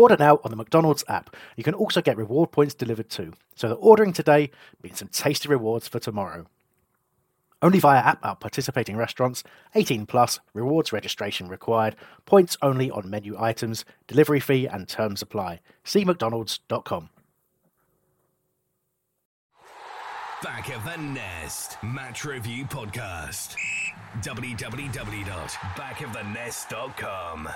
Order now on the McDonald's app. You can also get reward points delivered too. So the ordering today means some tasty rewards for tomorrow. Only via app at participating restaurants. 18 plus. Rewards registration required. Points only on menu items. Delivery fee and terms apply. See mcdonalds.com. Back of the Nest Match Review Podcast. www.backofthenest.com.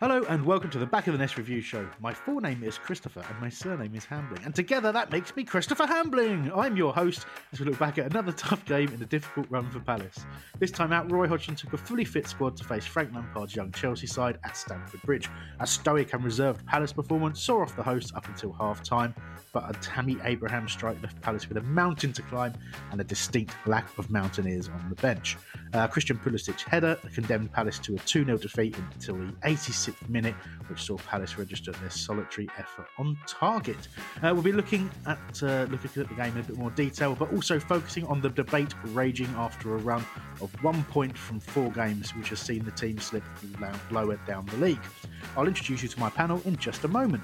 Hello and welcome to the Back of the Nest Review Show. My full name is Christopher and my surname is Hambling, and together that makes me Christopher Hambling. I'm your host as we look back at another tough game in a difficult run for Palace. This time out, Roy Hodgson took a fully fit squad to face Frank Lampard's young Chelsea side at Stamford Bridge. A stoic and reserved Palace performance saw off the hosts up until half time, but a Tammy Abraham strike left Palace with a mountain to climb and a distinct lack of mountaineers on the bench. Uh, Christian Pulisic header condemned Palace to a 2 0 defeat until the 86th minute, which saw Palace register their solitary effort on target. Uh, we'll be looking at uh, looking at the game in a bit more detail, but also focusing on the debate raging after a run of one point from four games, which has seen the team slip lower down the league. I'll introduce you to my panel in just a moment.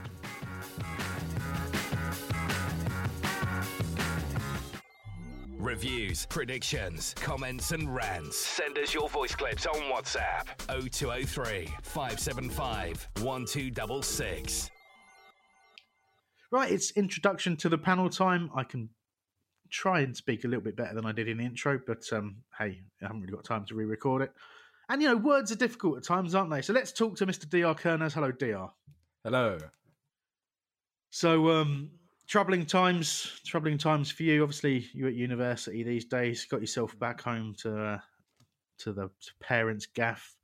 Reviews, predictions, comments, and rants. Send us your voice clips on WhatsApp 0203 575 1266. Right, it's introduction to the panel time. I can try and speak a little bit better than I did in the intro, but um, hey, I haven't really got time to re-record it. And you know, words are difficult at times, aren't they? So let's talk to Mr. Dr. Kerners. Hello, Dr. Hello. So, um, troubling times, troubling times for you. Obviously, you're at university these days. Got yourself back home to uh, to the to parents' gaff,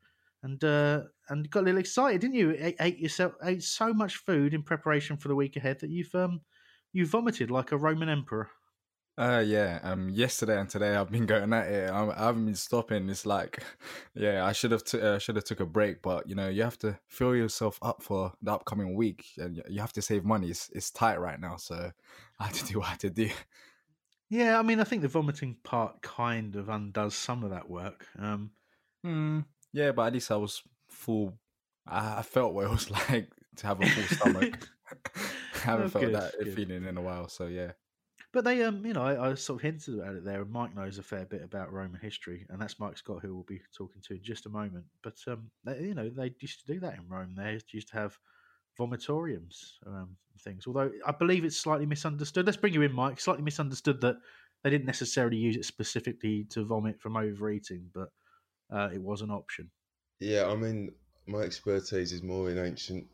and uh, and got a little excited, didn't you? Ate, ate yourself ate so much food in preparation for the week ahead that you've um you vomited like a Roman emperor. Uh yeah. Um, yesterday and today I've been going at it. I'm, I haven't been stopping. It's like, yeah, I should have t- uh, should have took a break, but you know you have to fill yourself up for the upcoming week, and you have to save money. It's it's tight right now, so I had to do what I had to do. Yeah, I mean, I think the vomiting part kind of undoes some of that work. Um, Hmm. Yeah, but at least I was full. I, I felt what it was like to have a full stomach. I haven't Oh, felt good, that good. feeling in a while, so yeah. But they, um, you know, I, I sort of hinted at it there, and Mike knows a fair bit about Roman history, and that's Mike Scott, who we'll be talking to in just a moment. But um, they, you know, they used to do that in Rome. They used to have vomitoriums, um, things. Although I believe it's slightly misunderstood. Let's bring you in, Mike. Slightly misunderstood that they didn't necessarily use it specifically to vomit from overeating, but uh, it was an option. Yeah, I mean, my expertise is more in ancient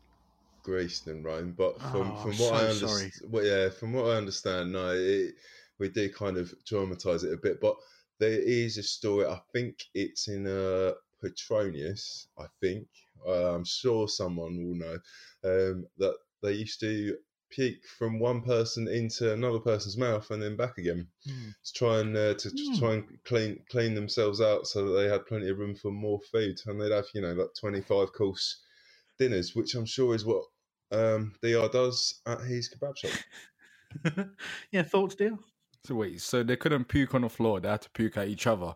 Greece than Rome, but from, Oh, from what I so sorry. understand, well, yeah, from what I understand, no, it, we do kind of dramatize it a bit, but there is a story. I think it's in uh, Petronius. I think uh, I'm sure someone will know um, that they used to puke from one person into another person's mouth and then back again Hmm. to try and uh, to, to Hmm. try and clean clean themselves out so that they had plenty of room for more food and they'd have you know like 25 course dinners which i'm sure is what um dr does at his kebab shop yeah, thoughts, dear? So wait, so they couldn't puke on the floor; they had to puke at each other.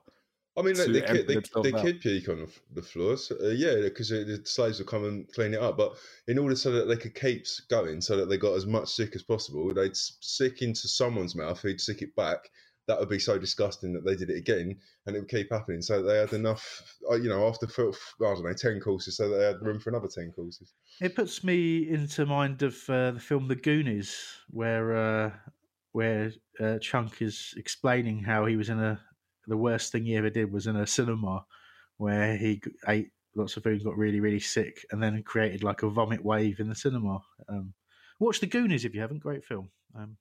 I mean, like, they, could, they, they could puke on the, f- the floors, uh, yeah, because the slaves would come and clean it up. But in order so that they could keep going, so that they got as much sick as possible, they'd s- sick into someone's mouth who'd sick it back. That would be so disgusting that they did it again, and it would keep happening. So they had enough, uh, you know, after I don't know, ten courses, so they had room for another ten courses. It puts me into mind of uh, the film The Goonies, where uh, where uh, Chunk is explaining how he was in a the worst thing he ever did was in a cinema where he ate lots of food, got really really sick, and then created like a vomit wave in the cinema. Um, watch The Goonies if you haven't. Great film. Um,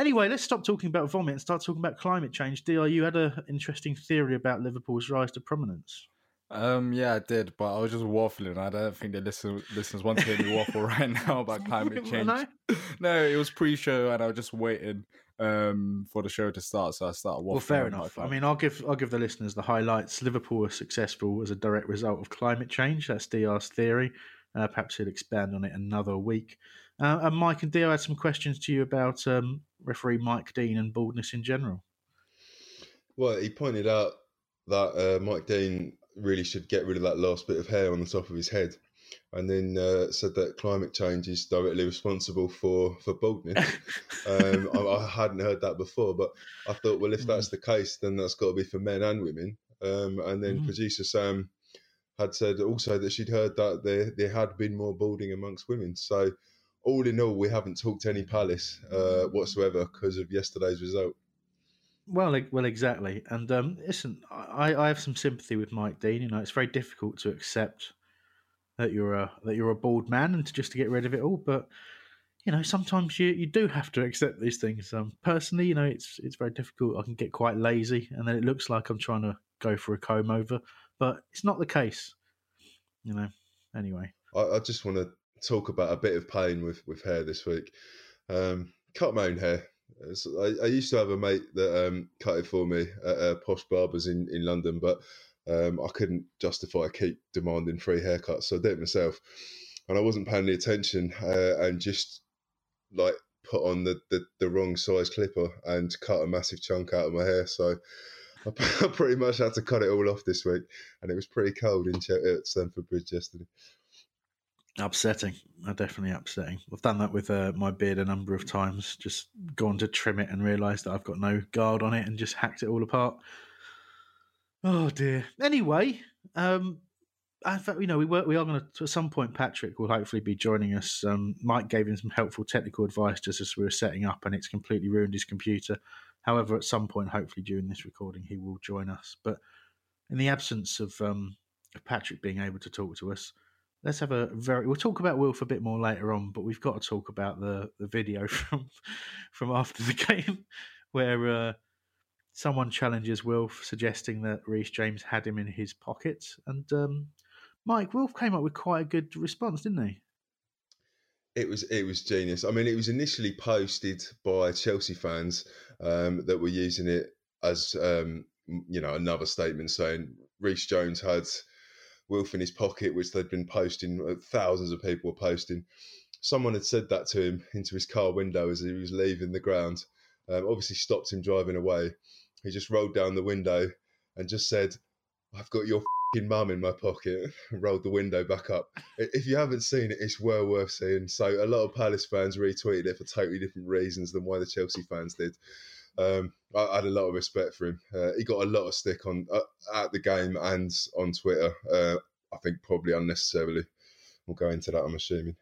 anyway, let's stop talking about vomit and start talking about climate change. Dr, you had an interesting theory about Liverpool's rise to prominence. Um, yeah, I did, but I was just waffling. I don't think the listen, listeners want to hear me waffle right now about climate change. No? It was pre-show, and I was just waiting um for the show to start, so I started waffling. Well, fair enough. I mean, I'll give I'll give the listeners the highlights. Liverpool were successful as a direct result of climate change. That's Dr's theory. Uh, perhaps he'll expand on it another week. Uh, and Mike and Dr had some questions to you about um, referee Mike Dean and baldness in general. Well, he pointed out that uh, Mike Dean really should get rid of that last bit of hair on the top of his head, and then uh, said that climate change is directly responsible for for baldness. um, I, I hadn't heard that before, but I thought, well, if that's the case, then that's got to be for men and women. Um, and then Mm. producer Sam had said also that she'd heard that there there had been more balding amongst women. So. All in all, we haven't talked to any Palace uh, whatsoever because of yesterday's result. Well, well, exactly. And um, listen, I, I have some sympathy with Mike Dean. You know, it's very difficult to accept that you're a that you're a bald man and to just to get rid of it all. But you know, sometimes you, you do have to accept these things. Um, personally, you know, it's it's very difficult. I can get quite lazy, and then it looks like I'm trying to go for a comb over, but it's not the case. You know. Anyway, I, I just want to talk about a bit of pain with, with hair this week. Um, cut my own hair. It's- I, I used to have a mate that um, cut it for me at uh, Posh Barbers in, in London, but um, I couldn't justify keep demanding free haircuts, so I did it myself. And I wasn't paying any attention uh, and just like put on the, the, the wrong size clipper and cut a massive chunk out of my hair. So I pretty much had to cut it all off this week, and it was pretty cold in Ch- at Stamford Bridge yesterday. Upsetting. Definitely upsetting. I've done that with uh, my beard a number of times. Just gone to trim it and realised that I've got no guard on it and just hacked it all apart. Oh dear. Anyway, um, I thought you know we were we are going to at some point. Patrick will hopefully be joining us. Um, Mike gave him some helpful technical advice just as we were setting up, and it's completely ruined his computer. However, at some point, hopefully during this recording, he will join us. But in the absence of um, of Patrick being able to talk to us, let's have a very. We'll talk about Wilf a bit more later on, but we've got to talk about the the video from from after the game where uh, someone challenges Wilf, suggesting that Reece James had him in his pocket, and um, Mike Wilf came up with quite a good response, didn't he? It was it was genius. I mean, it was initially posted by Chelsea fans um, that were using it as um, you know another statement saying Reece James had Wilf in his pocket, which they'd been posting. uh, Thousands of people were posting. Someone had said that to him into his car window as he was leaving the ground. Um, obviously, stopped him driving away. He just rolled down the window and just said, "I've got your mum in my pocket." rolled the window back up. If you haven't seen it, it's well worth seeing. So a lot of Palace fans retweeted it for totally different reasons than why the Chelsea fans did. Um, I, I had a lot of respect for him. Uh, he got a lot of stick on uh, at the game and on Twitter. Uh, I think probably unnecessarily. We'll go into that. I'm assuming.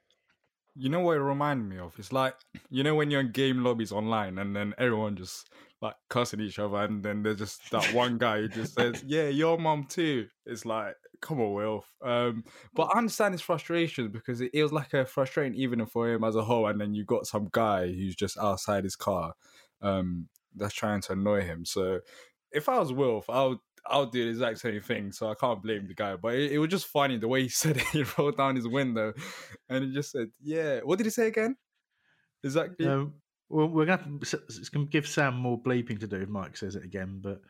You know what it reminded me of? It's like you know when you're in game lobbies online and then everyone just like cussing each other and then there's just that one guy who just says, Yeah, your mum too. It's like, come on, Wilf. Um, but I understand his frustration because it, it was like a frustrating evening for him as a whole, and then you got some guy who's just outside his car, um, that's trying to annoy him. So if I was Wilf, I would I would do the exact same thing. So I can't blame the guy. But it, it was just funny the way he said it. He rolled down his window and he just said, Yeah. What did he say again? Exactly. Um, well, we're going to have to, it's going to give Sam more bleeping to do if Mike says it again, but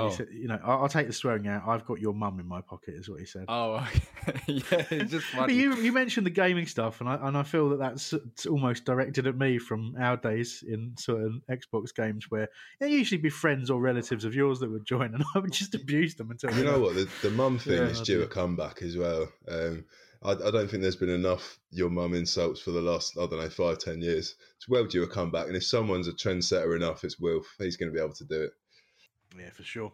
Oh. Said, you know, I'll, I'll take the swearing out. I've got your mum in my pocket, is what he said. Oh, yeah, it's just But funny. you you mentioned the gaming stuff, and I and I feel that that's almost directed at me from our days in certain Xbox games where it usually be friends or relatives of yours that would join, and I would just abuse them until You know what? The, the mum thing Yeah, is I due do. a comeback as well. Um, I, I don't think there's been enough your mum insults for the last, I don't know, five, ten years. It's well due a comeback. And if someone's a trendsetter enough, it's Wilf. He's going to be able to do it. Yeah, for sure.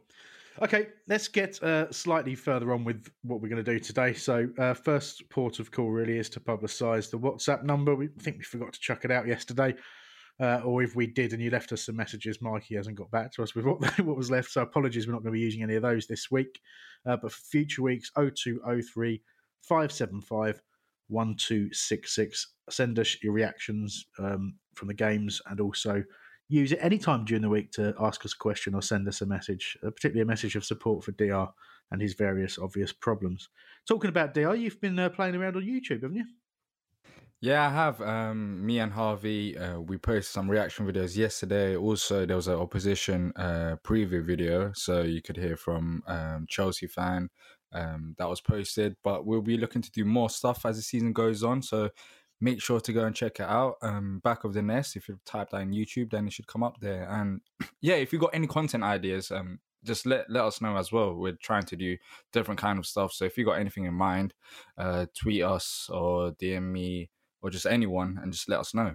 Okay, let's get uh, slightly further on with what we're going to do today. So, uh, first port of call really is to publicise the WhatsApp number. We I think we forgot to chuck it out yesterday, uh, or if we did and you left us some messages, Mikey hasn't got back to us with what, what was left. So, apologies, we're not going to be using any of those this week. Uh, but for future weeks, 0203 575 1266. Send us your reactions um, from the games and also use it anytime during the week to ask us a question or send us a message, uh, particularly a message of support for DR and his various obvious problems. Talking about DR, you've been uh, playing around on YouTube, haven't you? Yeah, I have. Um, me and Harvey, uh, we posted some reaction videos yesterday. Also, there was an opposition uh, preview video, so you could hear from um, Chelsea fan um, that was posted. But we'll be looking to do more stuff as the season goes on. So make sure to go and check it out. Um, Back of the Nest. If you type that in YouTube, then it should come up there. And yeah, if you've got any content ideas, um, just let let us know as well. We're trying to do different kind of stuff. So if you've got anything in mind, uh, tweet us or DM me or just anyone and just let us know.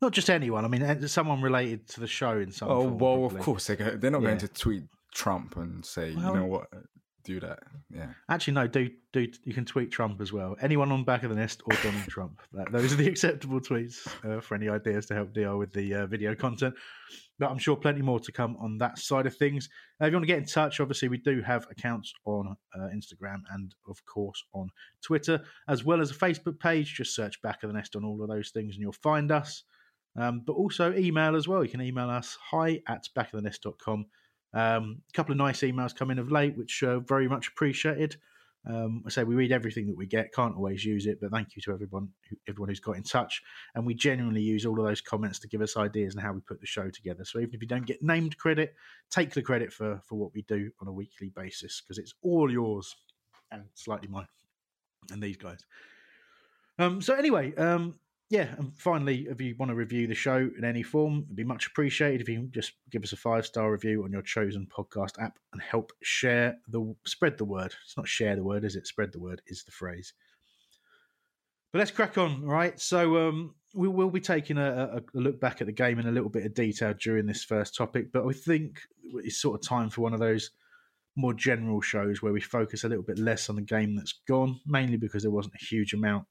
Not just anyone. I mean, someone related to the show in some Oh form. well, probably. of course they go, they're not Yeah. going to tweet Trump and say, Well- you know what, do that. Yeah. Actually, no. Do do you can tweet Trump as well? Anyone on back of the nest or Donald Trump? That, those are the acceptable tweets uh, for any ideas to help deal with the uh, video content. But I'm sure plenty more to come on that side of things. If you want to get in touch, obviously we do have accounts on uh, Instagram and of course on Twitter, as well as a Facebook page. Just search back of the nest on all of those things, and you'll find us. Um, but also email as well. You can email us hi at backofthenest.com. Um, a couple of nice emails come in of late, which are very much appreciated. Um, I say we read everything that we get, can't always use it, but thank you to everyone, who, everyone who's got in touch. And we genuinely use all of those comments to give us ideas and how we put the show together. So even if you don't get named credit, take the credit for for what we do on a weekly basis because it's all yours and slightly mine and these guys. Um, so anyway, um, yeah, and finally, if you want to review the show in any form, it'd be much appreciated if you can just give us a five star review on your chosen podcast app and help share the spread the word. It's not share the word, is it? Spread the word is the phrase. But let's crack on, right? So um, we will be taking a, a, a look back at the game in a little bit of detail during this first topic, but I think it's sort of time for one of those more general shows where we focus a little bit less on the game that's gone, mainly because there wasn't a huge amount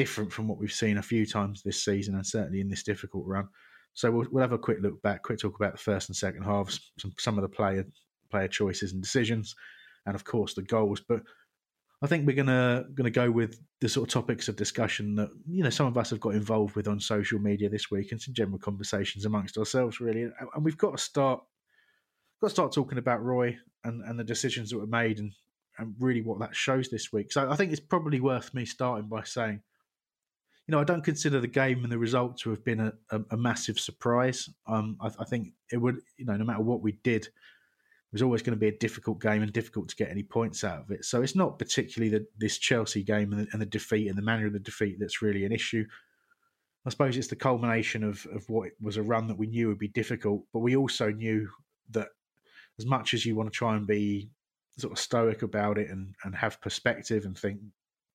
different from what we've seen a few times this season and certainly in this difficult run. So we'll, we'll have a quick look back, quick talk about the first and second halves, some, some of the player player choices and decisions, and of course the goals. But I think we're gonna gonna go with the sort of topics of discussion that you know some of us have got involved with on social media this week and some general conversations amongst ourselves really. And, we've got to start got to start talking about Roy and, and the decisions that were made and and really what that shows this week. So I think it's probably worth me starting by saying you know, I don't consider the game and the result to have been a, a, a massive surprise. Um, I, I, think it would, you know, no matter what we did, it was always going to be a difficult game and difficult to get any points out of it. So it's not particularly the, this Chelsea game and the, and the defeat and the manner of the defeat that's really an issue. I suppose it's the culmination of, of what was a run that we knew would be difficult, but we also knew that as much as you want to try and be sort of stoic about it and, and have perspective and think,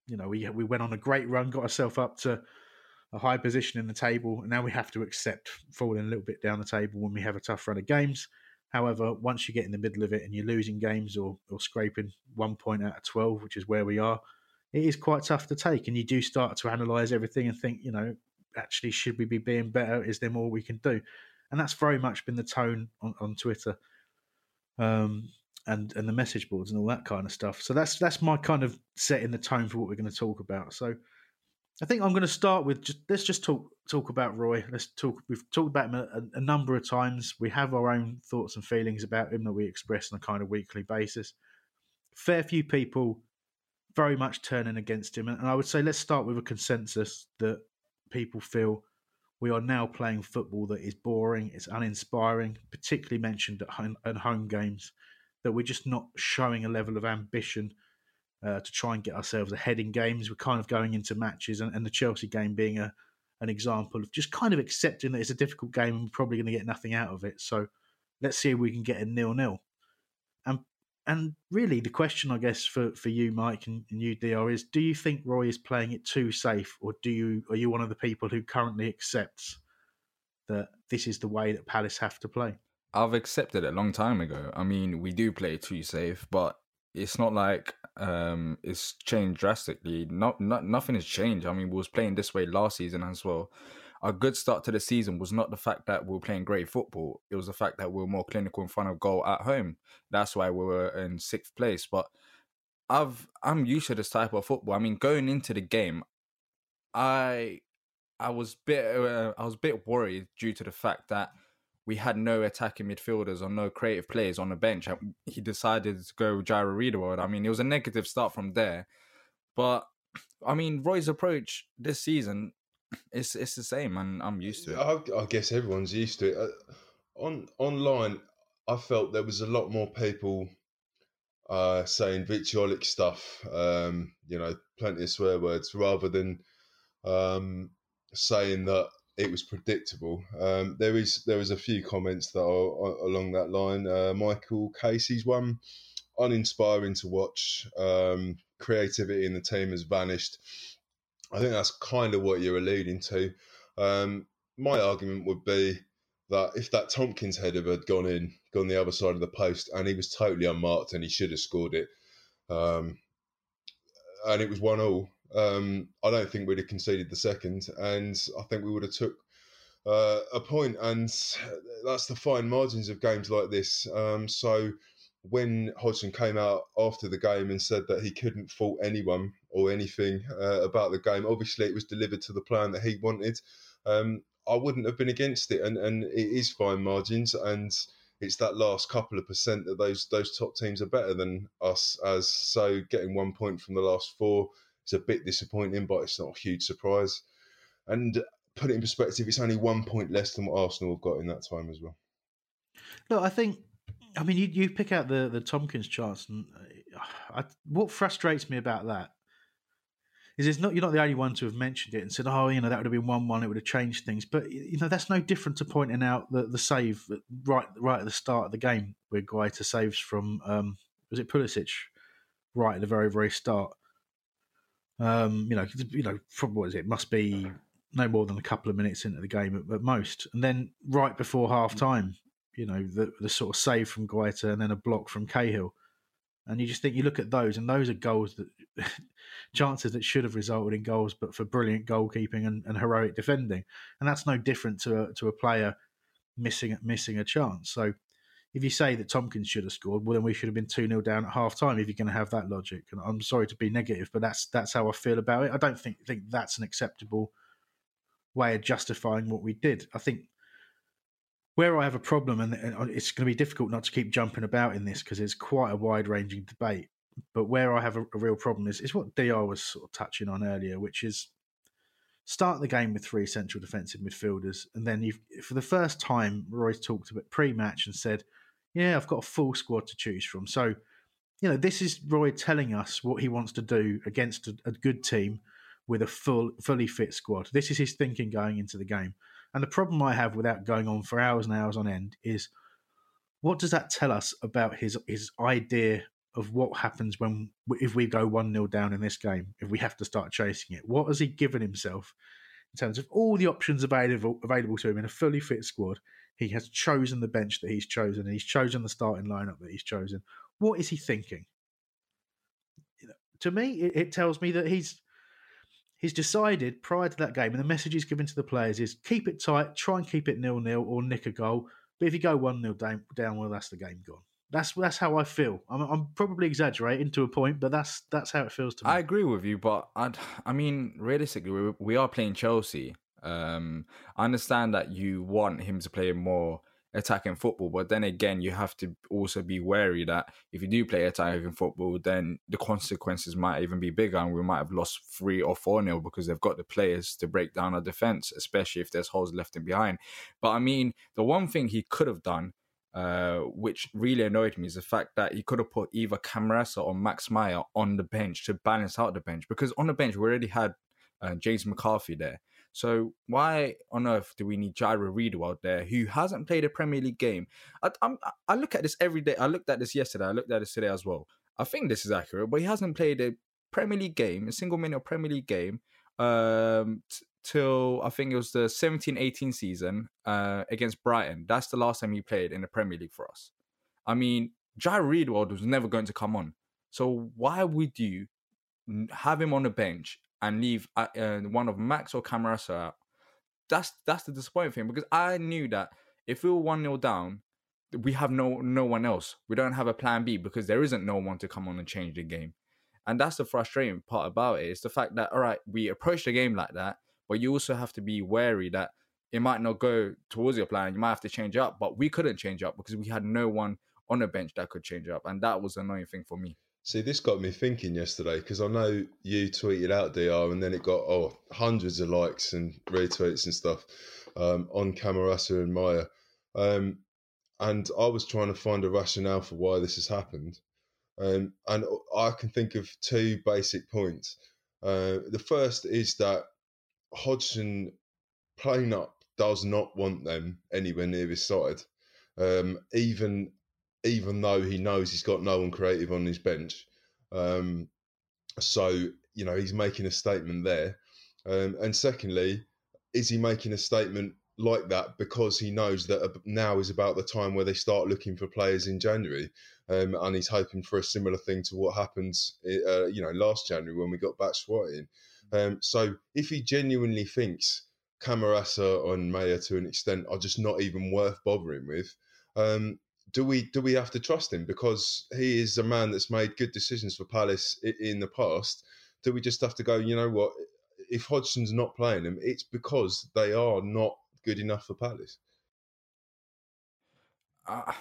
you know, we we went on a great run, got ourselves up to a high position in the table, and now we have to accept falling a little bit down the table when we have a tough run of games. However, once you get in the middle of it and you're losing games or, or scraping one point out of 12, which is where we are, it is quite tough to take. And you do start to analyse everything and think, you know, actually, should we be being better? Is there more we can do? And that's very much been the tone on, on Twitter. Um, and and the message boards and all that kind of stuff. So that's that's my kind of setting the tone for what we're going to talk about. So I think I'm going to start with just let's just talk talk about Roy. Let's talk. We've talked about him a, a number of times. We have our own thoughts and feelings about him that we express on a kind of weekly basis. Fair few people very much turning against him, and I would say let's start with a consensus that people feel we are now playing football that is boring, it's uninspiring, particularly mentioned at home, at home games, that we're just not showing a level of ambition uh, to try and get ourselves ahead in games. We're kind of going into matches, and, and the Chelsea game being a an example of just kind of accepting that it's a difficult game and we're probably going to get nothing out of it. So let's see if we can get a nil nil. And and really, the question I guess for, for you, Mike, and, and you, Dr, is: Do you think Roy is playing it too safe, or do you are you one of the people who currently accepts that this is the way that Palace have to play? I've accepted it a long time ago. I mean, we do play too safe, but it's not like um it's changed drastically. Not, not nothing has changed. I mean, we was playing this way last season as well. Our good start to the season was not the fact that we were playing great football. It was the fact that we were more clinical in front of goal at home. That's why we were in sixth place. But I've I'm used to this type of football. I mean, going into the game, I I was bit uh, I was a bit worried due to the fact that we had no attacking midfielders or no creative players on the bench. He decided to go Jairo Riedewald. I mean, it was a negative start from there. But I mean, Roy's approach this season, it's it's the same, and I'm used to it. I, I guess everyone's used to it. Uh, on online, I felt there was a lot more people uh, saying vitriolic stuff. Um, you know, plenty of swear words, rather than um, saying that it was predictable. Um, there is there is a few comments that are along that line. Uh, Michael Casey's one, uninspiring to watch. Um, creativity in the team has vanished. I think that's kind of what you're alluding to. Um, my argument would be that if that Tomkins header had gone in, gone the other side of the post, and he was totally unmarked and he should have scored it, um, and it was one all, um, I don't think we'd have conceded the second, and I think we would have took uh, a point. And that's the fine margins of games like this. Um, so when Hodgson came out after the game and said that he couldn't fault anyone or anything uh, about the game, obviously it was delivered to the plan that he wanted. Um, I wouldn't have been against it, and, and it is fine margins, and it's that last couple of percent that those those top teams are better than us. As so, getting one point from the last four it's a bit disappointing, but it's not a huge surprise. And put it in perspective, it's only one point less than what Arsenal have got in that time as well. Look, I think, I mean, you, you pick out the the Tomkins chance, and uh, I, what frustrates me about that is it's not you're not the only one to have mentioned it and said, oh, you know, that would have been one one, it would have changed things. But you know, that's no different to pointing out the the save right right at the start of the game where Guaita saves from um, was it Pulisic right at the very very start. Um, you know, you know, from what is it? Must be no more than a couple of minutes into the game at, at most, and then right before half time, you know, the the sort of save from Guaita and then a block from Cahill, and you just think you look at those, and those are goals that chances that should have resulted in goals, but for brilliant goalkeeping and, and heroic defending, and that's no different to a, to a player missing missing a chance. So if you say that Tomkins should have scored, well, then we should have been 2 0 down at half time if you're going to have that logic. And I'm sorry to be negative, but that's that's how I feel about it. I don't think think that's an acceptable way of justifying what we did. I think where I have a problem, and it's going to be difficult not to keep jumping about in this because it's quite a wide ranging debate. But where I have a, a real problem is, is what Dr was sort of touching on earlier, which is start the game with three central defensive midfielders, and then for the first time, Royce talked about pre-match and said yeah, I've got a full squad to choose from. So, you know, this is Roy telling us what he wants to do against a, a good team with a full, fully fit squad. This is his thinking going into the game. And the problem I have without going on for hours and hours on end is what does that tell us about his his idea of what happens when if we go one 0 down in this game? If we have to start chasing it, what has he given himself in terms of all the options available available to him in a fully fit squad? He has chosen the bench that he's chosen, he's chosen the starting lineup that he's chosen. What is he thinking? You know, to me, it, it tells me that he's he's decided prior to that game, and the message he's given to the players is keep it tight, try and keep it nil nil or nick a goal. But if you go one 0 down, down, well, that's the game gone. That's that's how I feel. I'm, I'm, probably exaggerating to a point, but that's that's how it feels to me. I agree with you, but I'd, I mean, realistically, we, we are playing Chelsea, um, I understand that you want him to play more attacking football. But then again, you have to also be wary that if you do play attacking football, then the consequences might even be bigger, and we might have lost three or four nil because they've got the players to break down our defense, especially if there's holes left in behind. But I mean, the one thing he could have done. Uh, which really annoyed me is the fact that he could have put either Camarasa or Max Meyer on the bench to balance out the bench because on the bench we already had uh, James McCarthy there. So why on earth do we need Jairo Riedewald there who hasn't played a Premier League game? I, I'm, I look at this every day. I looked at this yesterday. I looked at this today as well. I think this is accurate, but he hasn't played a Premier League game, a single minute of Premier League game, um, t- till I think it was the 17-18 season uh, against Brighton. That's the last time he played in the Premier League for us. I mean, Jairo Riedel was never going to come on. So why would you have him on the bench and leave uh, uh, one of Max or Camarasa out. That's that's the disappointing thing because I knew that if we were one 0 down, we have no no one else. We don't have a plan B because there isn't no one to come on and change the game. And that's the frustrating part about it. Is the fact that all right, we approach the game like that, but you also have to be wary that it might not go towards your plan. You might have to change up, but we couldn't change up because we had no one on the bench that could change up, and that was an annoying thing for me. See, this got me thinking yesterday because I know you tweeted out DR and then it got oh hundreds of likes and retweets and stuff um, on Camarasa and Meyer. Um, and I was trying to find a rationale for why this has happened. Um, and I can think of two basic points. Uh, the first is that Hodgson playing up does not want them anywhere near his side. Um, even even though he knows he's got no one creative on his bench. Um, so, you know, he's making a statement there. Um, and secondly, is he making a statement like that because he knows that now is about the time where they start looking for players in January? Um, and he's hoping for a similar thing to what happens, uh, you know, last January when we got Batshuayi in. Um, so if he genuinely thinks Camarasa and Meyer to an extent are just not even worth bothering with, um, do we do we have to trust him because he is a man that's made good decisions for Palace in the past? Do we just have to go? You know what? If Hodgson's not playing him, it's because they are not good enough for Palace. I,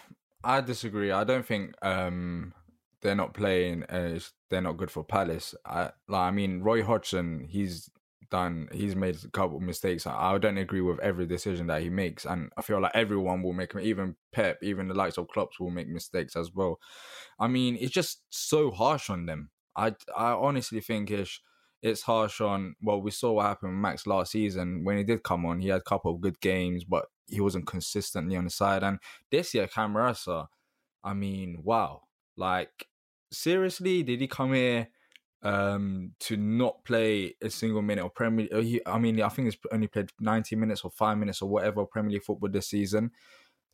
I disagree. I don't think um, they're not playing. Uh, they're not good for Palace. I like. I mean, Roy Hodgson. He's done he's made a couple of mistakes. I don't agree with every decision that he makes, and I feel like everyone will make even Pep, even the likes of Klopp will make mistakes as well. I mean, it's just so harsh on them. I I honestly think it's it's harsh on. Well, we saw what happened with Max last season when he did come on. He had a couple of good games, but he wasn't consistently on the side. And this year, Camarasa, I mean, wow, like seriously, did he come here? Um, to not play a single minute of Premier. League. I mean, I think he's only played ninety minutes or five minutes or whatever Premier League football this season.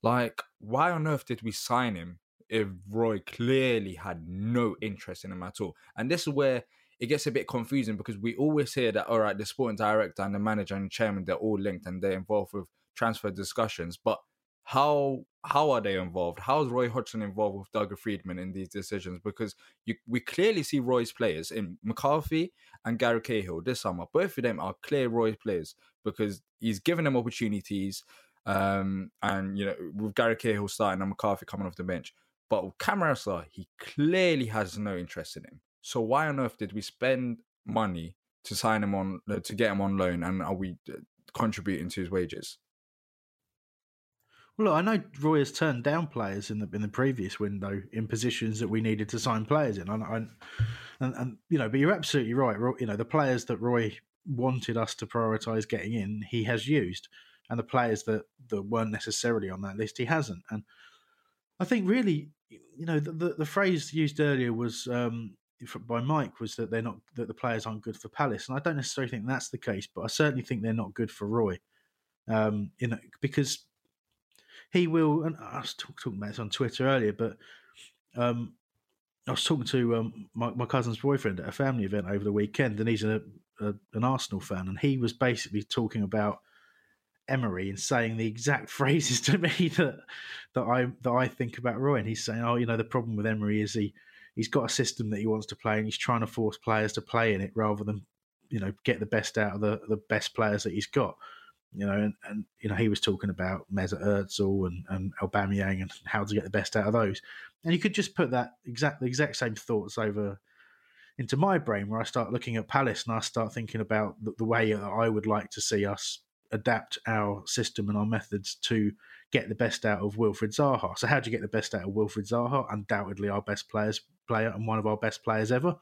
Like, why on earth did we sign him if Roy clearly had no interest in him at all? And this is where it gets a bit confusing because we always hear that all right, the sporting director and the manager and chairman they're all linked and they're involved with transfer discussions, but how how are they involved? How is Roy Hodgson involved with Doug Freedman in these decisions? Because you, we clearly see Roy's players in McCarthy and Gary Cahill this summer. Both of them are clear Roy's players because he's given them opportunities. Um, and you know, with Gary Cahill starting and McCarthy coming off the bench, but with Camarasa, he clearly has no interest in him. So why on earth did we spend money to sign him on uh, to get him on loan, and are we uh, contributing to his wages? Well, look, I know Roy has turned down players in the in the previous window in positions that we needed to sign players in, and, and, you know, but you're absolutely right. You know, the players that Roy wanted us to prioritise getting in, he has used, and the players that that weren't necessarily on that list, he hasn't. And I think really, you know, the the, the phrase used earlier was. Um, by Mike was that they're not that the players aren't good for Palace, and I don't necessarily think that's the case, but I certainly think they're not good for Roy. Um, you know, because he will. And I was talk, talking about this on Twitter earlier, but um, I was talking to um, my, my, cousin's boyfriend at a family event over the weekend, and he's a, a, an Arsenal fan, and he was basically talking about Emery and saying the exact phrases to me that that I that I think about Roy, and he's saying, "Oh, you know, the problem with Emery is he he's got a system that he wants to play, and he's trying to force players to play in it rather than you know get the best out of the the best players that he's got." You know, and, and you know he was talking about Mesut Özil and and Aubameyang and how to get the best out of those. And you could just put that exact the exact same thoughts over into my brain, where I start looking at Palace and I start thinking about the, the way that I would like to see us adapt our system and our methods to get the best out of Wilfried Zaha. So, how do you get the best out of Wilfried Zaha? Undoubtedly, our best players player and one of our best players ever.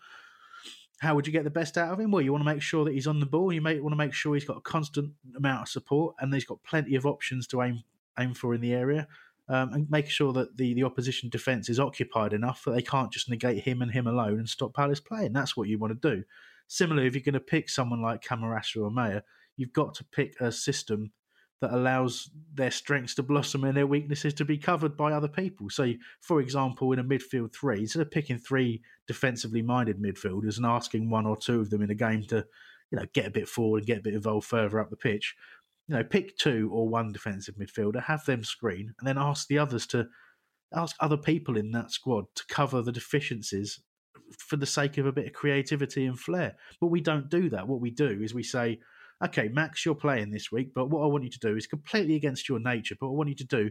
How would you get the best out of him? Well, you want to make sure that he's on the ball. You may want to make sure he's got a constant amount of support and he's got plenty of options to aim aim for in the area. Um, and make sure that the, the opposition defence is occupied enough that they can't just negate him and him alone and stop Palace playing. That's what you want to do. Similarly, if you're going to pick someone like Camarasa or Meyer, you've got to pick a system that allows their strengths to blossom and their weaknesses to be covered by other people. So, for example, in a midfield three, instead of picking three defensively minded midfielders and asking one or two of them in a game to, you know, get a bit forward and get a bit involved further up the pitch, you know, pick two or one defensive midfielder, have them screen, and then ask the others to ask other people in that squad to cover the deficiencies for the sake of a bit of creativity and flair. But we don't do that. What we do is we say, okay, Max, you're playing this week, but what I want you to do is completely against your nature. But what I want you to do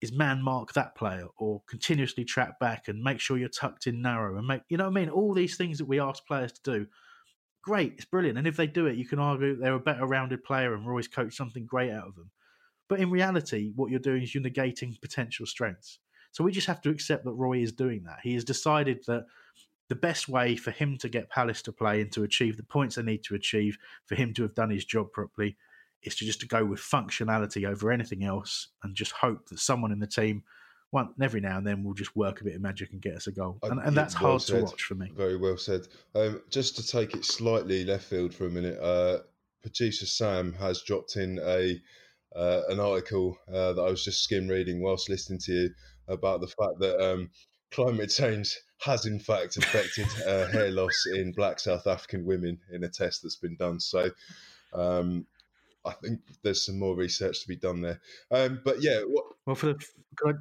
is man mark that player or continuously track back and make sure you're tucked in narrow and make, you know what I mean? All these things that we ask players to do. Great, it's brilliant. And if they do it, you can argue they're a better rounded player and Roy's coached something great out of them. But in reality, what you're doing is you're negating potential strengths. So we just have to accept that Roy is doing that. He has decided that the best way for him to get Palace to play and to achieve the points they need to achieve, for him to have done his job properly, is to just to go with functionality over anything else and just hope that someone in the team, one every now and then, will just work a bit of magic and get us a goal. And, and that's well hard said. to watch for me. Very well said. Um, just to take it slightly left field for a minute, uh, producer Sam has dropped in a uh, an article uh, that I was just skim reading whilst listening to you about the fact that um, climate change has in fact affected uh, hair loss in black South African women in a test that's been done. So um, I think there's some more research to be done there. Um, but yeah, what... well, for the,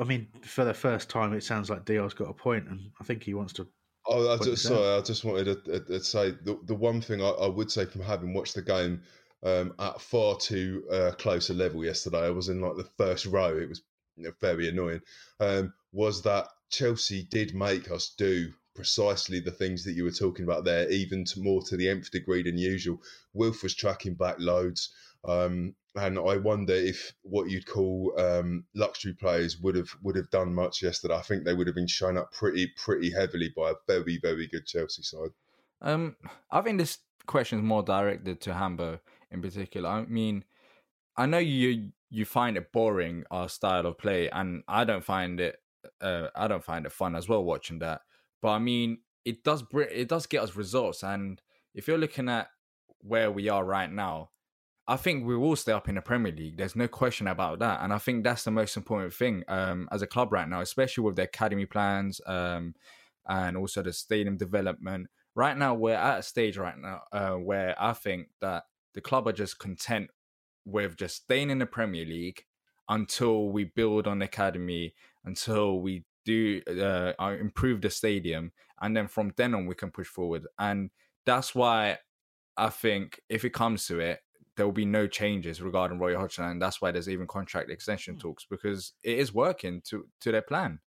I mean, for the first time, it sounds like Dio's got a point, and I think he wants to. Oh, I just, sorry, I just wanted to, to say the the one thing I, I, would say from having watched the game um, at far too uh, close a level yesterday, I was in like the first row. It was you know, very annoying. Um, was that Chelsea did make us do precisely the things that you were talking about there, even to more to the nth degree than usual. Wilf was tracking back loads. Um, and I wonder if what you'd call um, luxury players would have would have done much yesterday. I think they would have been shown up pretty pretty heavily by a very very good Chelsea side. Um, I think this question is more directed to Hambo in particular. I mean, I know you you find it boring our style of play, and I don't find it uh, I don't find it fun as well watching that. But I mean, it does bring it does get us results, and if you're looking at where we are right now, I think we will stay up in the Premier League. There's no question about that, and I think that's the most important thing um, as a club right now, especially with the academy plans um, and also the stadium development. Right now, we're at a stage right now uh, where I think that the club are just content with just staying in the Premier League until we build on the academy until we do uh, improve the stadium, and then from then on we can push forward. And that's why I think if it comes to it, there will be no changes regarding Roy Hodgson, and that's why there's even contract extension hmm. talks because it is working to to their plan.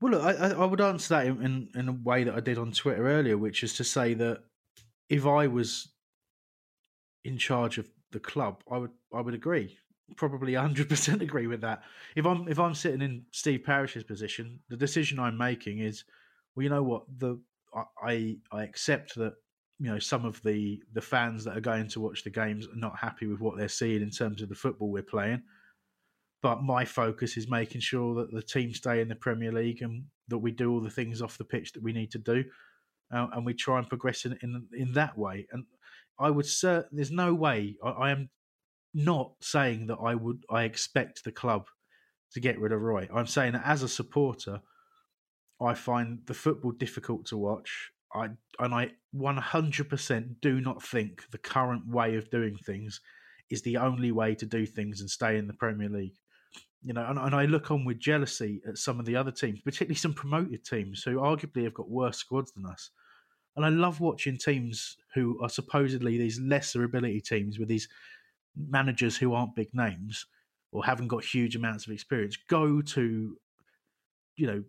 Well, look, I, I would answer that in, in a way that I did on Twitter earlier, which is to say that if I was in charge of the club, I would I would agree probably 100% agree with that. If I'm if I'm sitting in Steve Parish's position, the decision I'm making is, well, you know what, the I I accept that you know some of the the fans that are going to watch the games are not happy with what they're seeing in terms of the football we're playing. But my focus is making sure that the team stay in the Premier League and that we do all the things off the pitch that we need to do, uh, and we try and progress in, in in that way. And I would say there's no way I, I am not saying that I would I expect the club to get rid of Roy. I'm saying that as a supporter, I find the football difficult to watch. I and I 100% do not think the current way of doing things is the only way to do things and stay in the Premier League. You know, and, and I look on with jealousy at some of the other teams, particularly some promoted teams who arguably have got worse squads than us. And I love watching teams who are supposedly these lesser ability teams with these managers who aren't big names or haven't got huge amounts of experience go to, you know,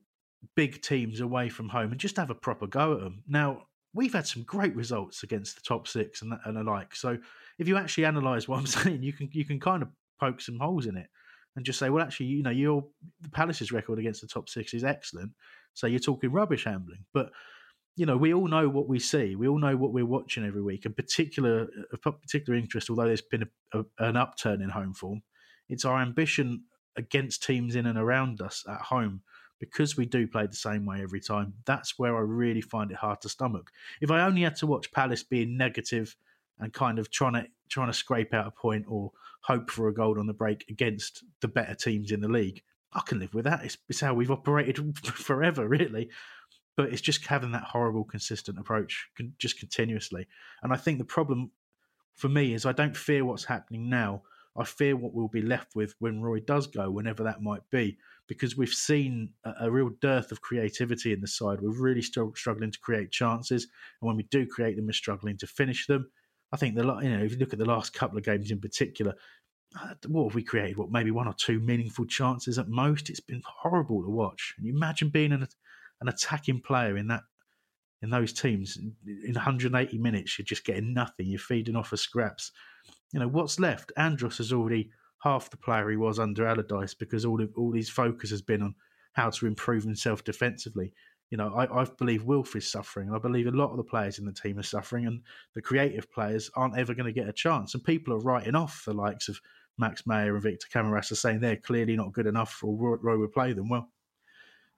big teams away from home and just have a proper go at them. Now, we've had some great results against the top six and, and the like. So if you actually analyse what I'm saying, you can you can kind of poke some holes in it and just say, well, actually, you know, your the Palace's record against the top six is excellent. So you're talking rubbish Hambling, but you know, we all know what we see. We all know what we're watching every week. And particular, uh, of particular interest, although there's been a, a, an upturn in home form, it's our ambition against teams in and around us at home because we do play the same way every time. That's where I really find it hard to stomach. If I only had to watch Palace being negative and kind of trying to trying to scrape out a point or hope for a goal on the break against the better teams in the league, I can live with that. It's, it's how we've operated forever, really but it's just having that horrible consistent approach just continuously and i think the problem for me is i don't fear what's happening now i fear what we'll be left with when roy does go whenever that might be because we've seen a, a real dearth of creativity in the side we're really still struggling to create chances and when we do create them we're struggling to finish them i think the you know if you look at the last couple of games in particular uh, what have we created? What maybe one or two meaningful chances at most? It's been horrible to watch. And you imagine being in a, an attacking player in that in those teams in 180 minutes you're just getting nothing. You're feeding off of scraps. You know what's left? Andros is already half the player he was under Allardyce because all of, all his focus has been on how to improve himself defensively. You know I, I believe Wilf is suffering. I believe a lot of the players in the team are suffering and the creative players aren't ever going to get a chance. And people are writing off the likes of Max Meyer and Victor Camarasa saying they're clearly not good enough or Roy, would play them. Well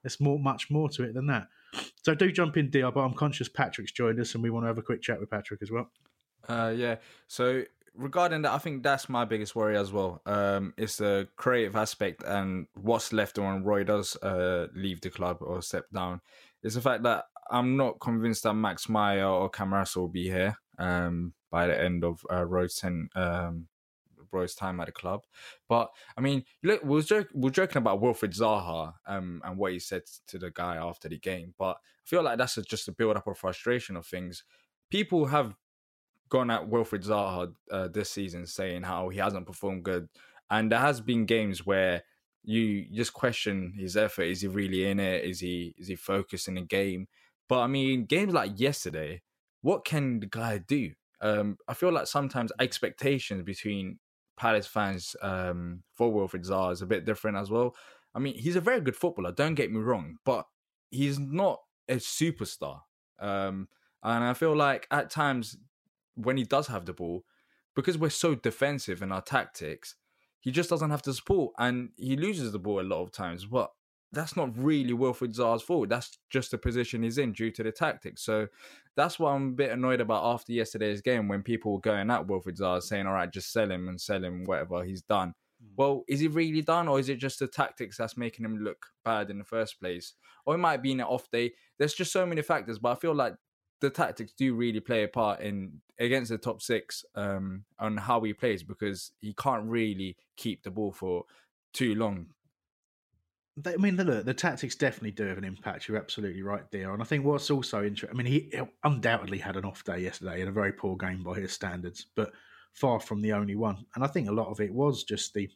there's more, much more to it than that. So do jump in, DR, but I'm conscious Patrick's joined us and we want to have a quick chat with Patrick as well. Uh, yeah. So regarding that, I think that's my biggest worry as well. Um, it's the creative aspect and what's left when Roy does uh, leave the club or step down. It's the fact that I'm not convinced that Max Meyer or Camarasa will be here um, by the end of uh, Roy's ten, um, Roy's time at the club. But I mean, look, we joke, we are joking about Wilfried Zaha um, and what he said to the guy after the game, but I feel like that's a, just a build up of frustration of things. People have gone at Wilfried Zaha uh, this season saying how he hasn't performed good, and there has been games where you just question his effort. Is he really in it? Is he is he focused in the game? But I mean, games like yesterday, what can the guy do? Um, I feel like sometimes expectations between Palace fans um, for Wilfried Zaha is a bit different as well. I mean, he's a very good footballer. Don't get me wrong, but he's not a superstar. Um, and I feel like at times when he does have the ball, because we're so defensive in our tactics, he just doesn't have the support and he loses the ball a lot of times. But that's not really Wilfried Zaha's fault. That's just the position he's in due to the tactics. So that's what I'm a bit annoyed about after yesterday's game when people were going at Wilfried Zaha saying, all right, just sell him and sell him whatever he's done. Mm. Well, is he really done or is it just the tactics that's making him look bad in the first place? Or it might be an off day. There's just so many factors, but I feel like the tactics do really play a part in against the top six um, on how he plays because he can't really keep the ball for too long I mean, look, the tactics definitely do have an impact. You're absolutely right there. And I think what's also interesting, I mean, he undoubtedly had an off day yesterday and a very poor game by his standards, but far from the only one. And I think a lot of it was just the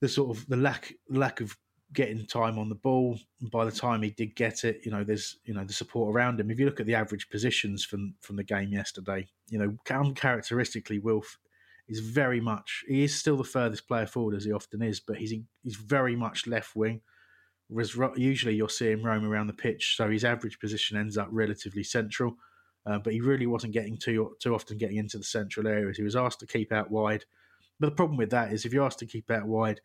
the sort of the lack lack of getting time on the ball. By the time he did get it, you know, there's you know the support around him. If you look at the average positions from from the game yesterday, you know, uncharacteristically, Wilf is very much he is still the furthest player forward as he often is, but he's he's very much left wing. Whereas usually you'll see him roam around the pitch, so his average position ends up relatively central. Uh, but he really wasn't getting too too often getting into the central areas. He was asked to keep out wide. But the problem with that is if you're asked to keep out wide,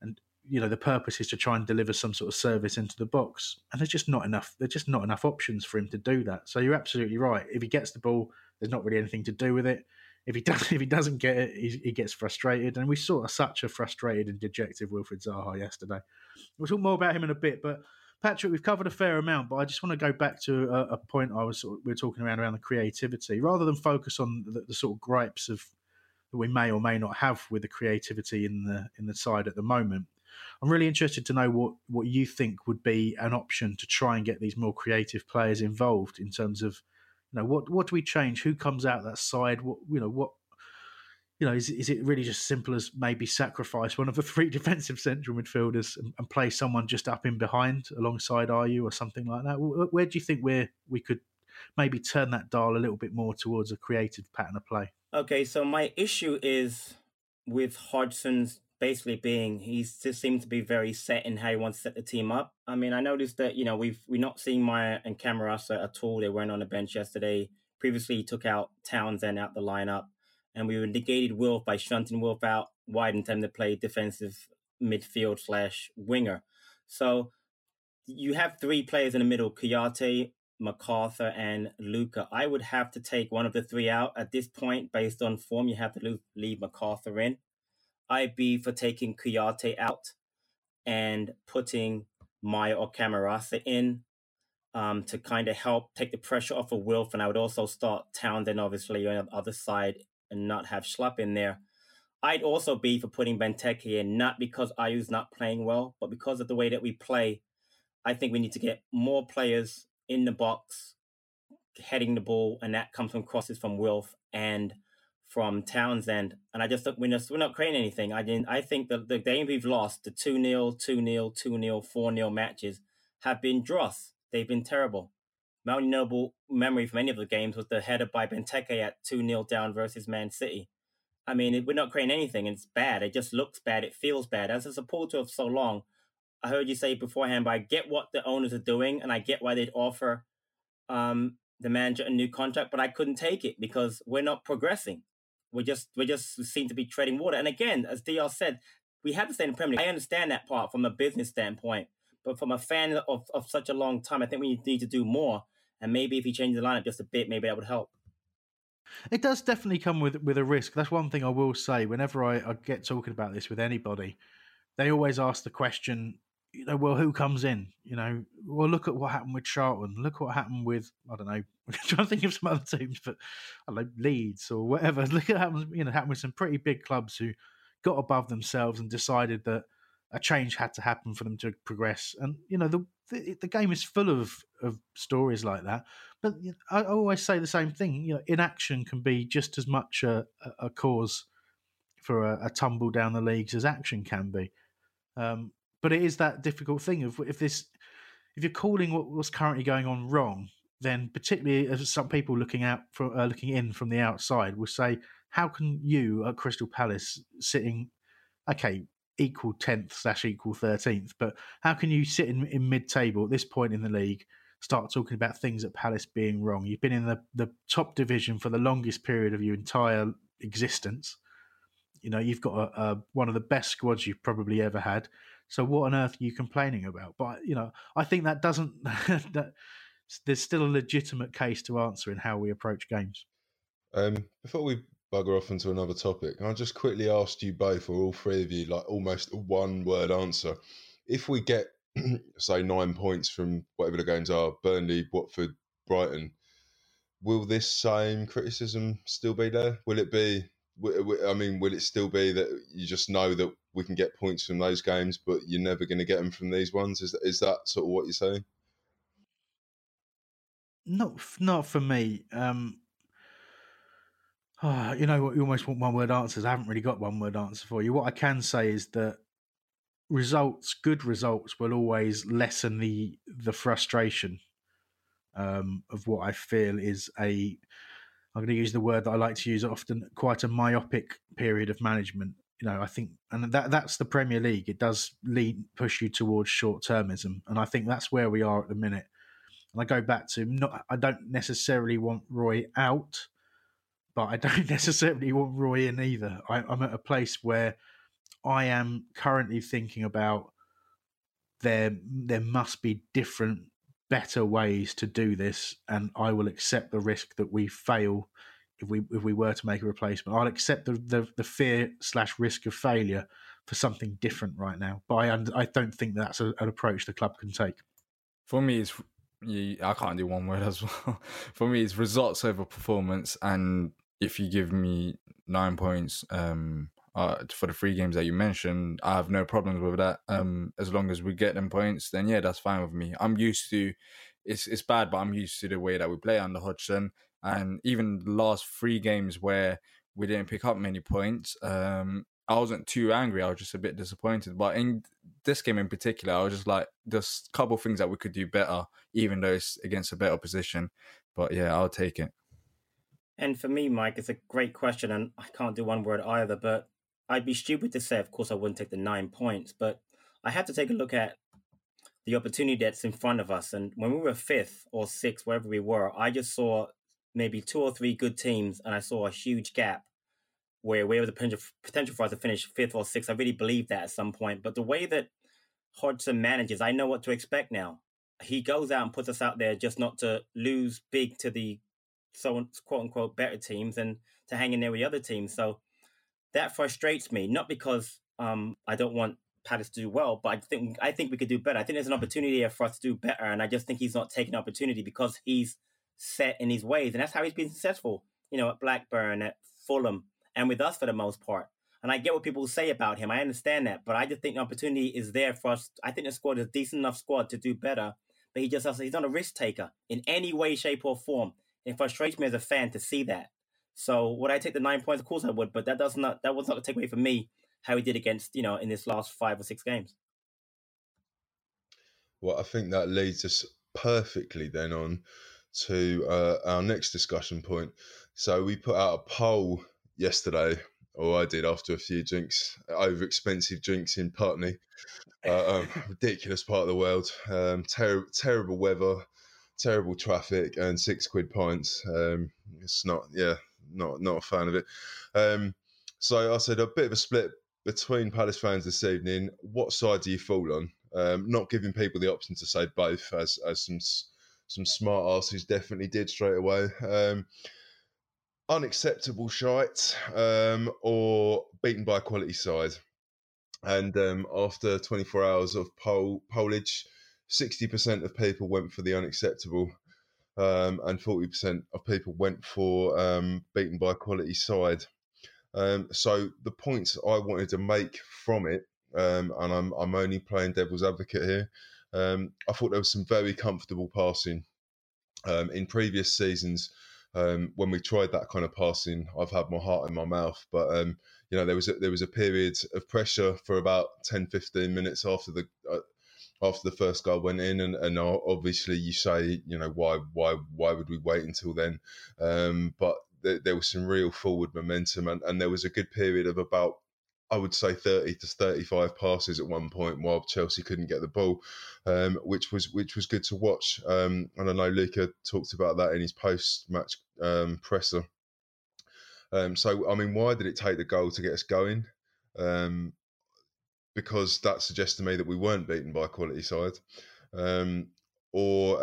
and you know the purpose is to try and deliver some sort of service into the box, and there's just not enough. There's just not enough options for him to do that. So you're absolutely right. If he gets the ball, there's not really anything to do with it if he does if he doesn't get it, he, he, gets frustrated. And we saw such a frustrated and dejected Wilfried Zaha yesterday. We'll talk more about him in a bit, but Patrick, we've covered a fair amount, but I just want to go back to a, a point I was we were talking around around the creativity, rather than focus on the, the, sort of gripes of that we may or may not have with the creativity in the in the side at the moment. I'm really interested to know what what you think would be an option to try and get these more creative players involved in terms of know what what do we change? Who comes out that side? What you know what you know, is, is it really just simple as maybe sacrifice one of the three defensive central midfielders and, and play someone just up in behind alongside Ayew or something like that? Where, where do you think we're we could maybe turn that dial a little bit more towards a creative pattern of play? Okay, so my issue is with Hodgson's basically being he just seems to be very set in how he wants to set the team up. I mean, I noticed that you know we've we're not seeing Meyer and Camarasa at all. They weren't on the bench yesterday. Previously, he took out Townsend out the lineup, and we were negated Wilf by shunting Wilf out wide and time to play defensive midfield slash winger. So you have three players in the middle: Kouyaté, McArthur, and Luka. I would have to take one of the three out at this point based on form. You have to leave McArthur in. I'd be for taking Kouyaté out and putting Meyer or Camarasa in um, to kind of help take the pressure off of Wilf. And I would also start Townsend, obviously, on the other side and not have Schlupp in there. I'd also be for putting Benteke in, not because Ayew's not playing well, but because of the way that we play. I think we need to get more players in the box, heading the ball, and that comes from crosses from Wilf and from Townsend, and I just think we're, just, we're not creating anything. I didn't. I think that the game we've lost, the two 0 two 0 two 0 four 0 matches, have been dross. They've been terrible. My only memory from any of the games was the header by Benteke at two 0 down versus Man City. I mean, we're not creating anything. It's bad. It just looks bad. It feels bad. As a supporter of so long, I heard you say beforehand, but I get what the owners are doing, and I get why they'd offer um, the manager a new contract, but I couldn't take it because we're not progressing. We just we just seem to be treading water. And again, as DR said, we have to stay in the Premier League. I understand that part from a business standpoint, but from a fan of, of such a long time, I think we need to do more. And maybe if he changes the lineup just a bit, maybe that would help. It does definitely come with with a risk. That's one thing I will say. Whenever I, I get talking about this with anybody, they always ask the question, you know, well, who comes in? You know, well, look at what happened with Charlton. Look what happened with I don't know. I'm trying to think of some other teams, but I don't know Leeds or whatever. Look at what happened. You know, happened with some pretty big clubs who got above themselves and decided that a change had to happen for them to progress. And you know, the the, the game is full of of stories like that. But you know, I always say the same thing. You know, inaction can be just as much a, a cause for a, a tumble down the leagues as action can be. Um, but it is that difficult thing of if this if you're calling what, what's currently going on wrong, then particularly as some people looking out for uh, looking in from the outside will say, how can you at Crystal Palace sitting, okay, equal tenth slash equal thirteenth, but how can you sit in, in mid table at this point in the league? Start talking about things at Palace being wrong. You've been in the, the top division for the longest period of your entire existence. You know, you've got a, a, one of the best squads you've probably ever had. So what on earth are you complaining about? But you know, I think that doesn't that there's still a legitimate case to answer in how we approach games. Um, before we bugger off into another topic, I just quickly asked you both, or all three of you, like almost a one-word answer. If we get, say, nine points from whatever the games are, Burnley, Watford, Brighton, will this same criticism still be there? Will it be? I mean, will it still be that you just know that we can get points from those games, but you're never going to get them from these ones. Is is that sort of what you're saying? Not not for me. Um, oh, you know what? You almost want one word answers. I haven't really got one word answer for you. What I can say is that results, good results, will always lessen the the frustration um, of what I feel is a. I'm going to use the word that I like to use often. Quite a myopic period of management you know, I think, and that that's the Premier League. It does lead push you towards short termism, and I think that's where we are at the minute. And I go back to not, I don't necessarily want Roy out, but I don't necessarily want Roy in either. I, I'm at a place where I am currently thinking about there there must be different, better ways to do this, and I will accept the risk that we fail if we if we were to make a replacement. I'll accept the the, the fear slash risk of failure for something different right now. But I I don't think that's a, an approach the club can take. For me, it's I can't do one word as well. for me, it's results over performance, and if you give me nine points um, uh, for the three games that you mentioned, I have no problems with that. Um, as long as we get them points, then yeah, that's fine with me. I'm used to. It's it's bad, but I'm used to the way that we play under Hodgson. And even the last three games where we didn't pick up many points. Um, I wasn't too angry. I was just a bit disappointed. But in this game in particular, I was just like, there's a couple things that we could do better, even though it's against a better position. But yeah, I'll take it. And for me, Mike, it's a great question, and I can't do one word either. But I'd be stupid to say, of course, I wouldn't take the nine points. But I had to take a look at the opportunity that's in front of us. And when we were fifth or sixth, wherever we were, I just saw maybe two or three good teams, and I saw a huge gap where we have the potential for us to finish fifth or sixth. I really believe that at some point. But the way that Hodgson manages, I know what to expect now. He goes out and puts us out there just not to lose big to the so quote unquote better teams and to hang in there with the other teams. So that frustrates me, not because um, I don't want Palace to do well, but I think I think we could do better. I think there's an opportunity here for us to do better, and I just think he's not taking opportunity because he's set in his ways, and that's how he's been successful. You know, at Blackburn, at Fulham, and with us for the most part. And I get what people say about him. I understand that, but I just think the opportunity is there for us. I think the squad is a decent enough squad to do better, but he just has, he's not a risk taker in any way, shape, or form. It frustrates me as a fan to see that. So would I take the nine points? Of course I would, but that does not that was not a take away from me how he did against you know in this last five or six games. Well, I think that leads us perfectly then on to uh, our next discussion point. So we put out a poll yesterday, or I did after a few drinks, over expensive drinks in Putney. Uh, um, ridiculous part of the world. Um, ter- terrible weather, terrible traffic, and six quid pints. Um, it's not, yeah, not not a fan of it. Um, so I said a bit of a split between Palace fans this evening. What side do you fall on? Um, not giving people the option to say both, as as some some smart asses definitely did straight away. Um, unacceptable shite um, or beaten by quality side. And um, after 24 hours of poll pollage, 60% of people went for the unacceptable, um, and 40% of people went for um, beaten by quality side. Um, so the points I wanted to make from it, um, and I'm, I'm only playing devil's advocate here, I thought there was some very comfortable passing. in previous seasons, um, when we tried that kind of passing, I've had my heart in my mouth. But um, you know, there was a, there was a period of pressure for about 10, 15 minutes after the uh, after the first goal went in, and, and obviously you say, you know, why why why would we wait until then? Um, but there, there was some real forward momentum, and, and there was a good period of about I would say 30 to 35 passes at one point while Chelsea couldn't get the ball, um, which was which was good to watch. Um, and I know Luka talked about that in his post match um, presser. Um, so, I mean, why did it take the goal to get us going? Um, because that suggests to me that we weren't beaten by a quality side. Um, or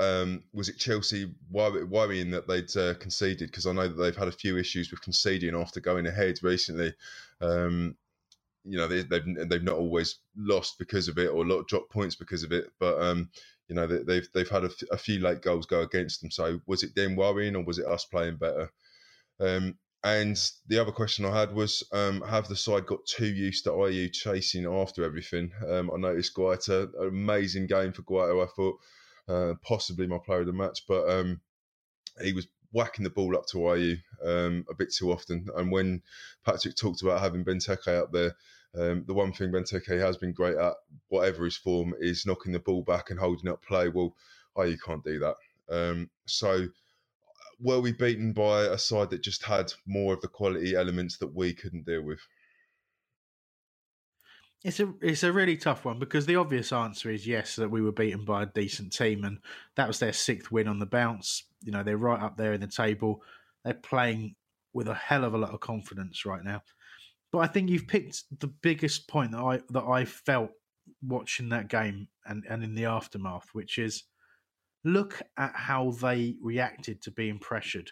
was it Chelsea worrying that they'd uh, conceded? Because I know that they've had a few issues with conceding after going ahead recently. Um, you know, they, have they've, they've not always lost because of it or lot dropped points because of it, but um, you know they, have they've had a, f- a few late goals go against them. So was it them worrying or was it us playing better? Um, and the other question I had was, um, have the side got too used to Ayew chasing after everything? Um, I noticed Guaita, an amazing game for Guaita. I thought uh, possibly my player of the match, but um, he was whacking the ball up to Ayew um, a bit too often. And when Patrick talked about having Benteke up there, um, the one thing Benteke has been great at, whatever his form, is knocking the ball back and holding up play. Well, you can't do that. Um, so, were we beaten by a side that just had more of the quality elements that we couldn't deal with? It's a it's a really tough one because the obvious answer is yes that we were beaten by a decent team and that was their sixth win on the bounce. You know they're right up there in the table. They're playing with a hell of a lot of confidence right now. But I think you've picked the biggest point that I that I felt watching that game and, and in the aftermath, which is look at how they reacted to being pressured.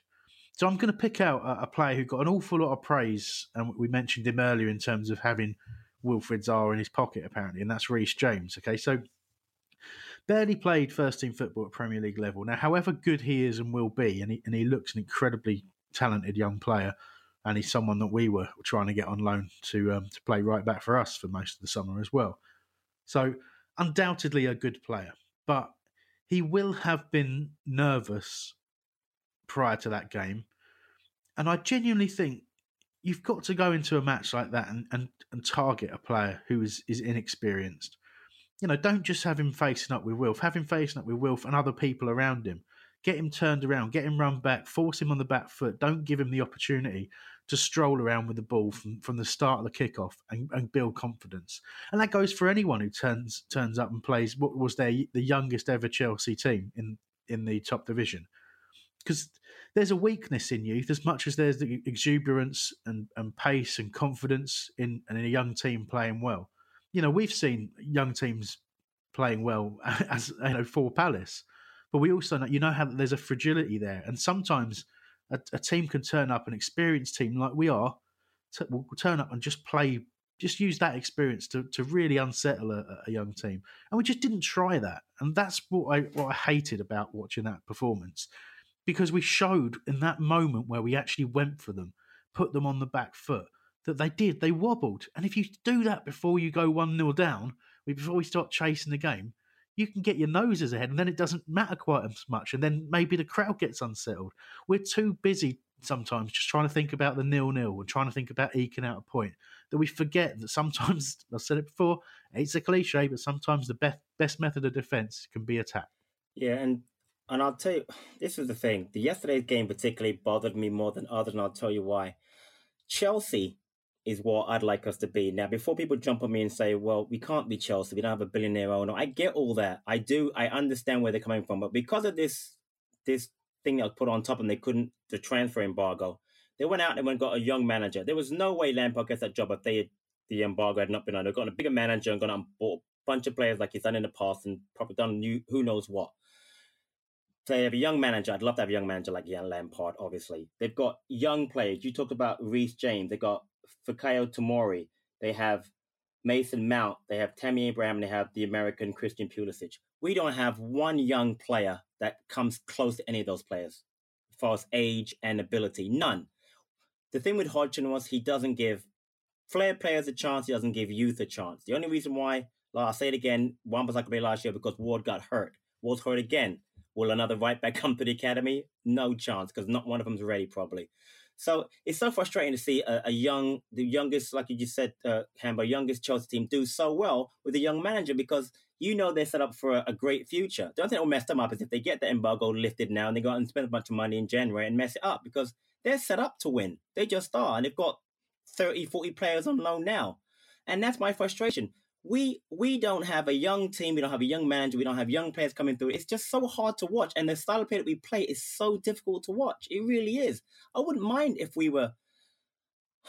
So I'm going to pick out a, a player who got an awful lot of praise, and we mentioned him earlier in terms of having Wilfried Zaha in his pocket, apparently, and that's Reece James. Okay, so barely played first team football at Premier League level. Now, however good he is and will be, and he, and he looks an incredibly talented young player, and he's someone that we were trying to get on loan to um, to play right back for us for most of the summer as well. So undoubtedly a good player, but he will have been nervous prior to that game, and I genuinely think you've got to go into a match like that and, and, and target a player who is, is inexperienced. You know, don't just have him facing up with Wilf. Have him facing up with Wilf and other people around him. Get him turned around, get him run back, force him on the back foot. Don't give him the opportunity to stroll around with the ball from, from the start of the kickoff and, and build confidence. And that goes for anyone who turns turns up and plays what was their the youngest ever Chelsea team in in the top division. Because there's a weakness in youth as much as there's the exuberance and, and pace and confidence in, in a young team playing well. You know, we've seen young teams playing well as you know for Palace, but we also know you know how there's a fragility there, and sometimes a, a team can turn up, an experienced team like we are, t- will turn up and just play, just use that experience to, to really unsettle a, a young team. And we just didn't try that. And that's what I, what I hated about watching that performance because we showed in that moment where we actually went for them, put them on the back foot, that they did. They wobbled. And if you do that before you go 1 0 down, before we start chasing the game, you can get your noses ahead and then it doesn't matter quite as much. And then maybe the crowd gets unsettled. We're too busy sometimes just trying to think about the nil nil and trying to think about eking out a point that we forget that sometimes, I've said it before, it's a cliche, but sometimes the best, best method of defense can be attack. Yeah, and and I'll tell you, this is the thing. The yesterday's game particularly bothered me more than others, and I'll tell you why. Chelsea is what I'd like us to be. Now, before people jump on me and say, well, we can't be Chelsea, we don't have a billionaire owner. I get all that. I do. I understand where they're coming from. But because of this this thing that was put on top and they couldn't, the transfer embargo, they went out and went and got a young manager. There was no way Lampard gets that job if they the embargo had not been on. They've got a bigger manager and gone out and bought a bunch of players like he's done in the past and probably done new, who knows what. They have a young manager. I'd love to have a young manager like Jan Lampard, obviously. They've got young players. You talked about Reece James. They've got Fikayo Tomori. They have Mason Mount. They have Tammy Abraham. They have the American Christian Pulisic. We don't have one young player that comes close to any of those players as far as age and ability. None. The thing with Hodgson was he doesn't give flair players a chance. He doesn't give youth a chance. The only reason why, like I'll say it again, like last year because Ward got hurt. Ward's hurt again. Will another right back come to the academy? No chance because not one of them's ready probably. So it's so frustrating to see a, a young, the youngest, like you just said, uh, Hambo, youngest Chelsea team do so well with a young manager because you know they're set up for a, a great future. The only thing that will mess them up is if they get the embargo lifted now and they go out and spend a bunch of money in January and mess it up because they're set up to win. They just are. And they've got 30, 40 players on loan now. And that's my frustration we we don't have a young team, we don't have a young manager, we don't have young players coming through. It's just so hard to watch, and the style of play that we play is so difficult to watch. It really is. I wouldn't mind if we were.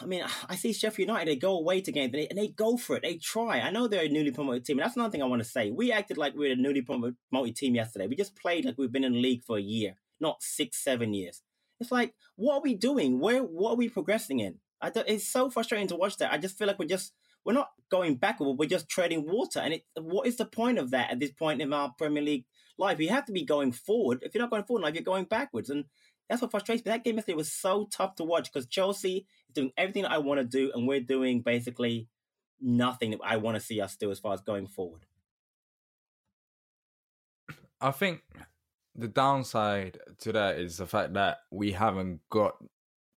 I mean, I see Sheffield United, they go away to games and they, and they go for it. They try. I know they're a newly promoted team. And that's another thing I want to say. We acted like we were a newly promoted team yesterday. We just played like we've been in the league for a year, not six, seven years. It's like, what are we doing? Where, what are we progressing in? I it's so frustrating to watch that. I just feel like we're just we're not going backward. We're just treading water. And it, what is the point of that at this point in our Premier League life? You have to be going forward. If you're not going forward, like you're going backwards. And that's what frustrates me. That game yesterday was so tough to watch because Chelsea is doing everything I want to do, and we're doing basically nothing that I want to see us do as far as going forward. I think the downside to that is the fact that we haven't got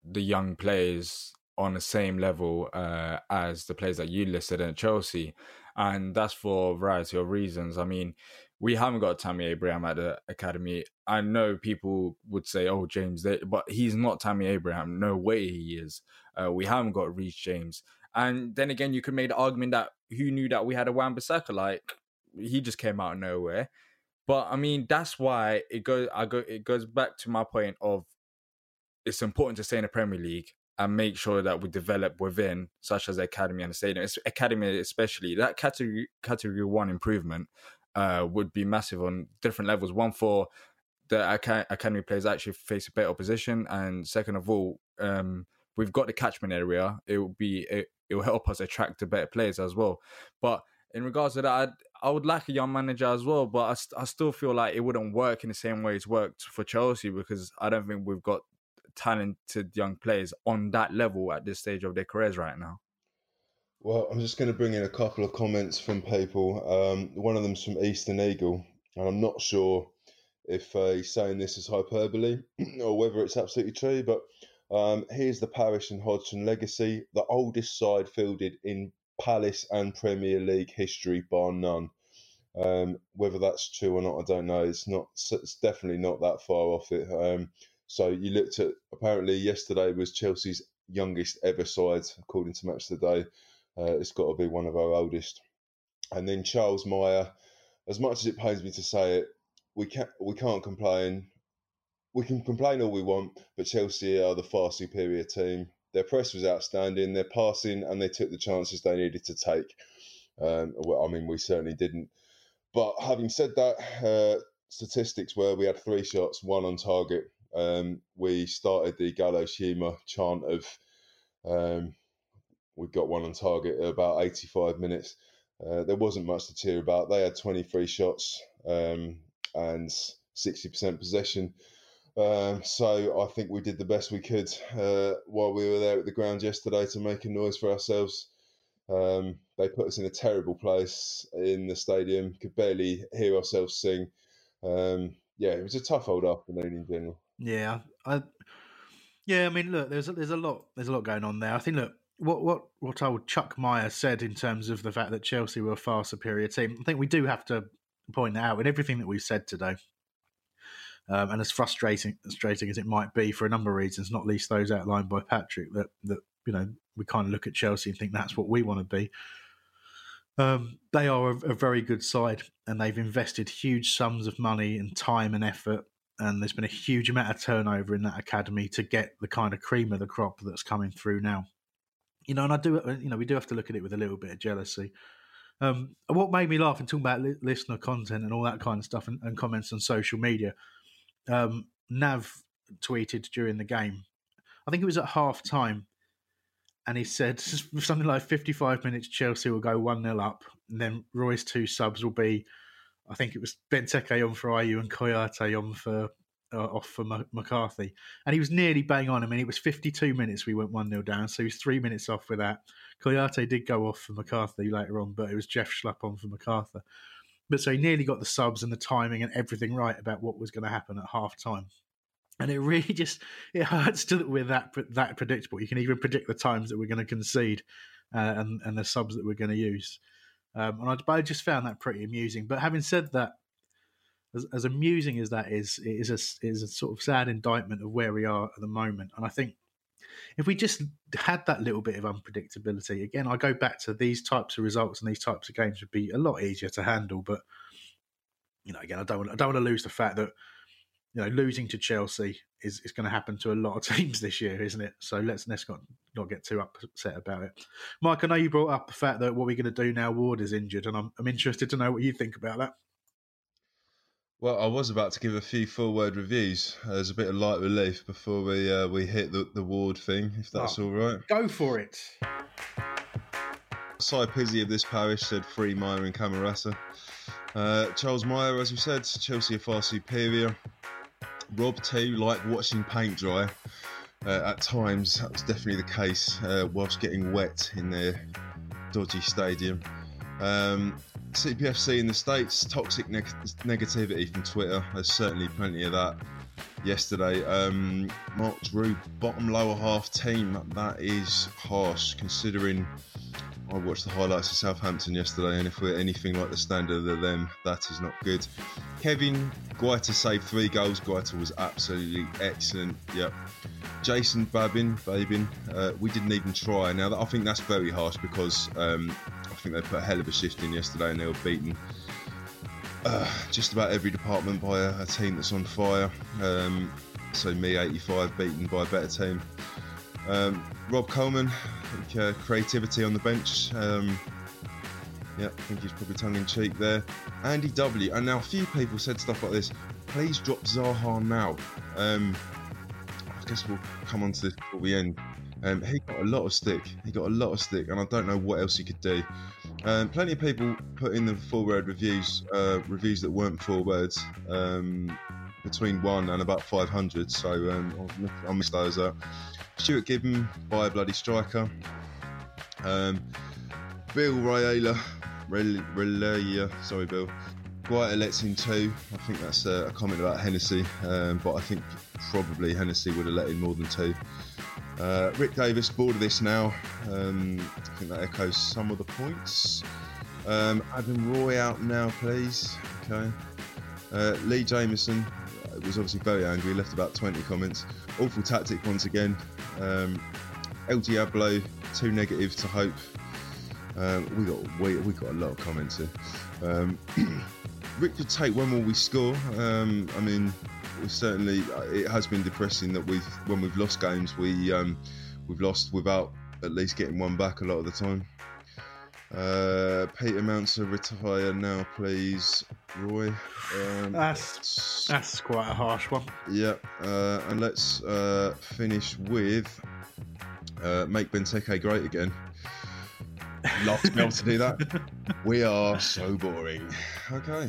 the young players on the same level uh, as the players that you listed at Chelsea, and that's for a variety of reasons. I mean, we haven't got Tammy Abraham at the academy. I know people would say, "Oh, James," they, but he's not Tammy Abraham. No way he is. Uh, we haven't got Reece James, and then again, you could make the argument that who knew that we had a Wan-Bissaka? Like he just came out of nowhere. But I mean, that's why it goes. I go. It goes back to my point of it's important to stay in the Premier League and make sure that we develop within, such as the academy and the stadium, it's academy especially. That category category one improvement uh, would be massive on different levels. One for the academy players actually face a better opposition, and second of all, um, we've got the catchment area. It will be it, it will help us attract the better players as well. But in regards to that, I'd, I would like a young manager as well, but I, I still feel like it wouldn't work in the same way it's worked for Chelsea because I don't think we've got talented young players on that level at this stage of their careers right now? Well, I'm just going to bring in a couple of comments from people. Um, one of them's from Eastern Eagle, and I'm not sure if uh, he's saying this is hyperbole or whether it's absolutely true, but Um, here's the Parish and Hodgson legacy, the oldest side fielded in Palace and Premier League history, bar none. Um, whether that's true or not, I don't know. It's not. It's definitely not that far off it. Um, so you looked at apparently yesterday was Chelsea's youngest ever side according to Match Today. Uh, it's got to be one of our oldest. And then Charles Meyer, as much as it pains me to say it, we can't we can't complain. We can complain all we want, but Chelsea are the far superior team. Their press was outstanding. Their passing and they took the chances they needed to take. Um, well, I mean, we certainly didn't. But having said that, uh, statistics were we had three shots, one on target. Um, we started the Gallows Humour chant of um, we got one on target at about 85 minutes. Uh, there wasn't much to cheer about. They had 23 shots um, and 60% possession. Um, so I think we did the best we could uh, while we were there at the ground yesterday to make a noise for ourselves. Um, they put us in a terrible place in the stadium. Could barely hear ourselves sing. Um, yeah, it was a tough old afternoon in general. Yeah, I, yeah. I mean, look, there's a, there's a lot there's a lot going on there. I think look what what what old Chuck Meyer said in terms of the fact that Chelsea were a far superior team. I think we do have to point that out in everything that we've said today. Um, and as frustrating, frustrating as it might be for a number of reasons, not least those outlined by Patrick, that that you know we kind of look at Chelsea and think that's what we want to be. Um, they are a, a, very good side, and they've invested huge sums of money and time and effort. And there's been a huge amount of turnover in that academy to get the kind of cream of the crop that's coming through now. You know, and I do, you know, we do have to look at it with a little bit of jealousy. Um, what made me laugh and talking about li- listener content and all that kind of stuff and, and comments on social media um, Nav tweeted during the game. I think it was at half time, and he said something like 55 minutes, Chelsea will go 1 0 up, and then Roy's two subs will be, I think it was Benteke on for Ayew and Kouyate on for. Uh, off for McCarthy, and he was nearly bang on. I mean, it was 52 minutes we went 1 0 down, so he was three minutes off with that. Kouyate did go off for McCarthy later on, but it was Jeff Schlupp on for McArthur. But so he nearly got the subs and the timing and everything right about what was going to happen at half time. And it really just it hurts to that we're that that predictable. You can even predict the times that we're going to concede uh, and and the subs that we're going to use. Um, and I, I, just found that pretty amusing. But having said that, as, as amusing as that is, it is a it is a sort of sad indictment of where we are at the moment. And I think if we just had that little bit of unpredictability, again, I go back to these types of results and these types of games would be a lot easier to handle. But you know, again, I don't want, I don't want to lose the fact that you know losing to Chelsea is, is going to happen to a lot of teams this year, isn't it? So let's let's not not get too upset about it. Mike, I know you brought up the fact that what we're going to do now Ward is injured, and I'm I'm interested to know what you think about that. Well, I was about to give a few full word reviews as a bit of light relief before we uh, we hit the, the ward thing, if that's oh, all right. Go for it. Cy Pizzi of this parish said free Meyer and Camarasa. Uh, Charles Meyer, as we said, Chelsea are far superior. Rob too, like watching paint dry. Uh, at times, that was definitely the case uh, whilst getting wet in their dodgy stadium. Um, CPFC in the States, toxic neg- negativity from Twitter. There's certainly plenty of that. Yesterday, um, Mark Drew, bottom lower half team. That is harsh considering I watched the highlights of Southampton yesterday, and if we're anything like the standard of them, that is not good. Kevin Guaita saved three goals. Guaita was absolutely excellent. Yep. Jason Babin, Babin, uh, we didn't even try. Now, I think that's very harsh because um, I think they put a hell of a shift in yesterday and they were beaten uh, just about every department by a, a team that's on fire. Um, so, me 85 beaten by a better team. Um, Rob Coleman, uh, creativity on the bench. Um, yeah, I think he's probably tongue in cheek there. Andy W. And now a few people said stuff like this. Please drop Zaha now. Um, I guess we'll come on to this before we end. Um, he got a lot of stick. He got a lot of stick, and I don't know what else he could do. Um, plenty of people put in the full word reviews, uh, reviews that weren't full words, um, between one and about 500. So um, I'll, I'll those up. Stuart Gibbon by a bloody striker. Um, Bill Rayala, Relaya, sorry Bill. Guaita lets in two. I think that's a, comment about Hennessy, um, but I think probably Hennessy would have let in more than two. Uh, Rick Davis, bored of this now. Um, I think that echoes some of the points. Um, Adam Roy out now, please. Okay. Uh, Lee Jameson was obviously very angry, left about 20 comments. Awful tactic once again. Um, El Diablo, too negative to hope. Um, we got we, we got a lot of comments here. Um, Richard Tate, when will we score? Um, I mean, certainly it has been depressing that we've when we've lost games, we um, we've lost without at least getting one back a lot of the time. Uh, Peter Mounts retire now, please, Roy. Um, That's that's quite a harsh one. yeah, uh, and let's uh, finish with uh, make Benteke great again. Love to be able to do that. We are so boring. Okay.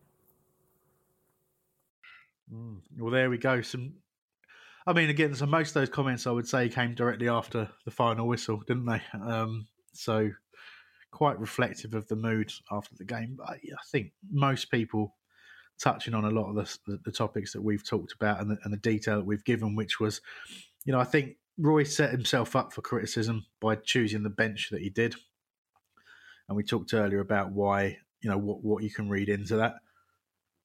Well, there we go. Some, I mean, again, so most of those comments I would say came directly after the final whistle, didn't they? Um, so quite reflective of the mood after the game. But I I think most people touching on a lot of the, the, the topics that we've talked about and the, and the detail that we've given, which was, you know, I think Roy set himself up for criticism by choosing the bench that he did. And we talked earlier about why, you know, what, what you can read into that.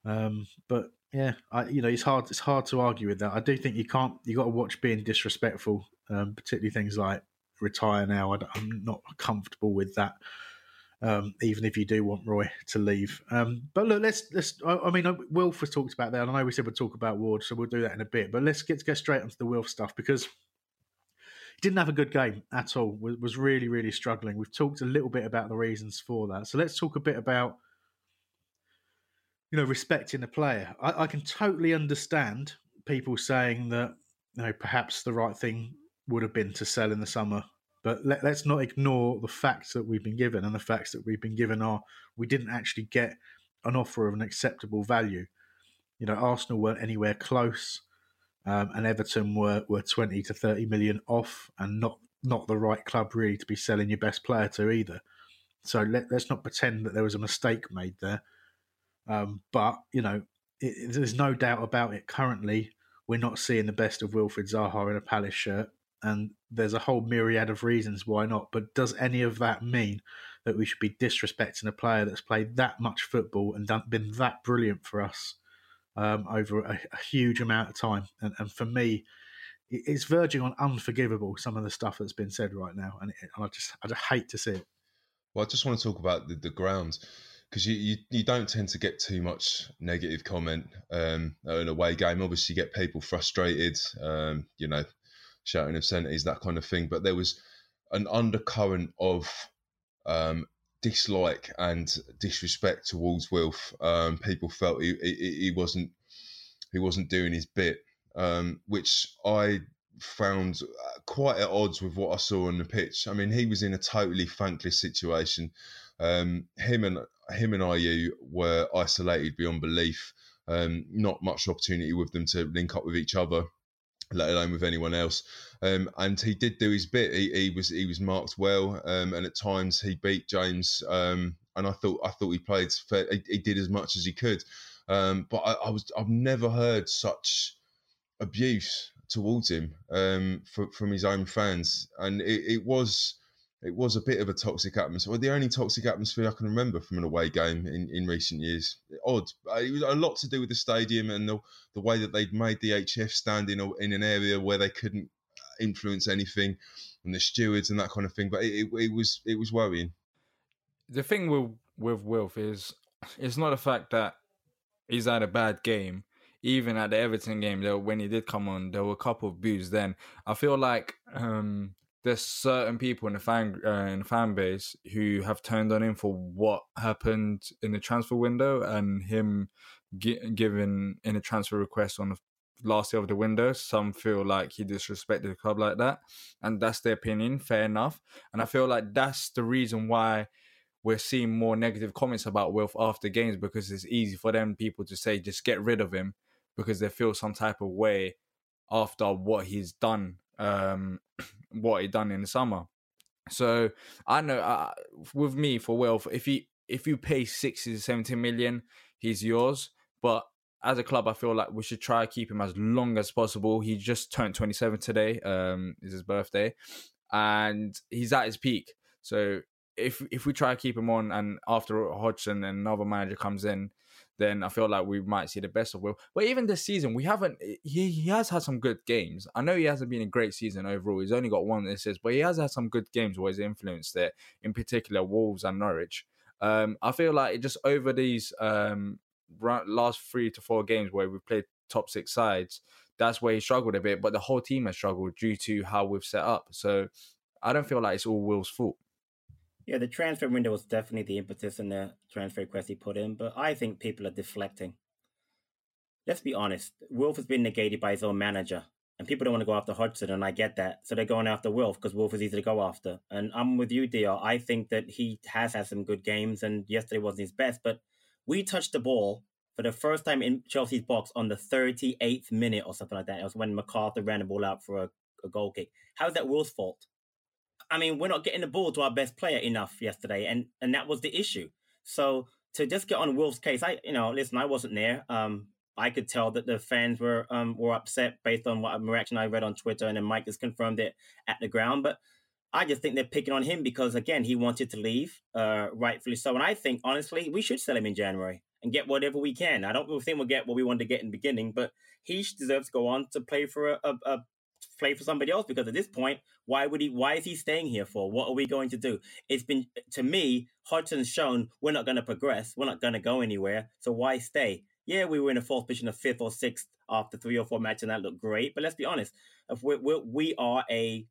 Um, but yeah, I, you know, it's hard. It's hard to argue with that. I do think you can't. You got to watch being disrespectful, um, particularly things like retire now. I, am not comfortable with that. Um, even if you do want Roy to leave, um, but look, let's let's. I, I mean, Wilf was talked about there, and I know we said we'd talk about Ward, so we'll do that in a bit. But let's get get straight onto the Wilf stuff because he didn't have a good game at all. Was, was really really struggling. We've talked a little bit about the reasons for that, so let's talk a bit about you know, respecting the player. I, I can totally understand people saying that, you know, perhaps the right thing would have been to sell in the summer. But let, us not ignore the facts that we've been given, and the facts that we've been given are we didn't actually get an offer of an acceptable value. You know, Arsenal weren't anywhere close, um, and Everton were were twenty to thirty million off, and not not the right club really to be selling your best player to either. So let, let's not pretend that there was a mistake made there. Um, but you know, it, there's no doubt about it. Currently, we're not seeing the best of Wilfried Zaha in a Palace shirt, and there's a whole myriad of reasons why not. But does any of that mean that we should be disrespecting a player that's played that much football and done, been that brilliant for us um, over a, a, huge amount of time? And, and for me, it's verging on unforgivable. Some of the stuff that's been said right now, and, it, and I just I just hate to see it. Well, I just want to talk about the, the ground because you, you, you don't tend to get too much negative comment um, in an away game. Obviously, you get people frustrated, um, you know, shouting obscenities, that kind of thing. But there was an undercurrent of um, dislike and disrespect towards Wilf. Um, people felt he, he, he wasn't he wasn't doing his bit, um, which I found uh, quite at odds with what I saw on the pitch. I mean, he was in a totally thankless situation. Um, him and him and Ayew were isolated beyond belief. Um, not much opportunity with them to link up with each other, let alone with anyone else. Um, and he did do his bit. He, he was he was marked well, um, and at times he beat James. Um, and I thought I thought he played. Fair, he, he, did as much as he could. Um, but I, I was I've never heard such abuse towards him um, for, from his own fans, and it, it, was it was a bit of a toxic atmosphere. the only toxic atmosphere I can remember from an away game in, in recent years. Odd. It was a lot to do with the stadium and the, the way that they'd made the HF stand in, in an area where they couldn't influence anything, and the stewards and that kind of thing. But it, it, it was it was worrying. The thing with with Wilf is it's not the fact that he's had a bad game even at the Everton game, there when he did come on, there were a couple of boos. Then I feel like um, there's certain people in the fan uh, in the fan base who have turned on him for what happened in the transfer window and him gi- giving in a transfer request on the last day of the window. Some feel like he disrespected the club like that, and that's their opinion. Fair enough, and I feel like that's the reason why we're seeing more negative comments about Wilf after games because it's easy for them people to say just get rid of him because they feel some type of way after what he's done, um, what he done in the summer. So I know uh, with me for Wilf, if he if you pay 60 to 70 million, he's yours. But as a club, I feel like we should try to keep him as long as possible. He just turned 27 today, um, is his birthday, and he's at his peak. So if if we try to keep him on, and after Hodgson and another manager comes in, then I feel like we might see the best of Will. But even this season, we haven't. He he has had some good games. I know he hasn't been a great season overall. He's only got one assists, but he has had some good games where he's influenced it. In particular, Wolves and Norwich. Um, I feel like it just over these um, last three to four games where we've played top six sides, that's where he struggled a bit. But the whole team has struggled due to how we've set up. So I don't feel like it's all Will's fault. Yeah, the transfer window was definitely the impetus in the transfer request he put in, but I think people are deflecting. Let's be honest, Wolf has been negated by his own manager, and people don't want to go after Hodgson, and I get that. So they're going after Wolf because Wolf is easy to go after. And I'm with you, Dr. I think that he has had some good games, and yesterday wasn't his best, but we touched the ball for the first time in Chelsea's box on the 38th minute or something like that. It was when McArthur ran the ball out for a, a goal kick. How is that Wolf's fault? I mean, we're not getting the ball to our best player enough yesterday, and and that was the issue. So to just get on Wolves' case, I you know, listen, I wasn't there. Um, I could tell that the fans were um were upset based on what reaction I read on Twitter, and then Mike has confirmed it at the ground. But I just think they're picking on him because again, he wanted to leave, uh, rightfully so. And I think honestly, we should sell him in January and get whatever we can. I don't think we'll get what we wanted to get in the beginning, but he deserves to go on to play for a, a, a play for somebody else because at this point, why would he? Why is he staying here for? What are we going to do? It's been to me, Hodgson's shown we're not going to progress. We're not going to go anywhere. So why stay? Yeah, we were in a fourth position of fifth or sixth after three or four matches, and that looked great. But let's be honest, if we're, we're we are a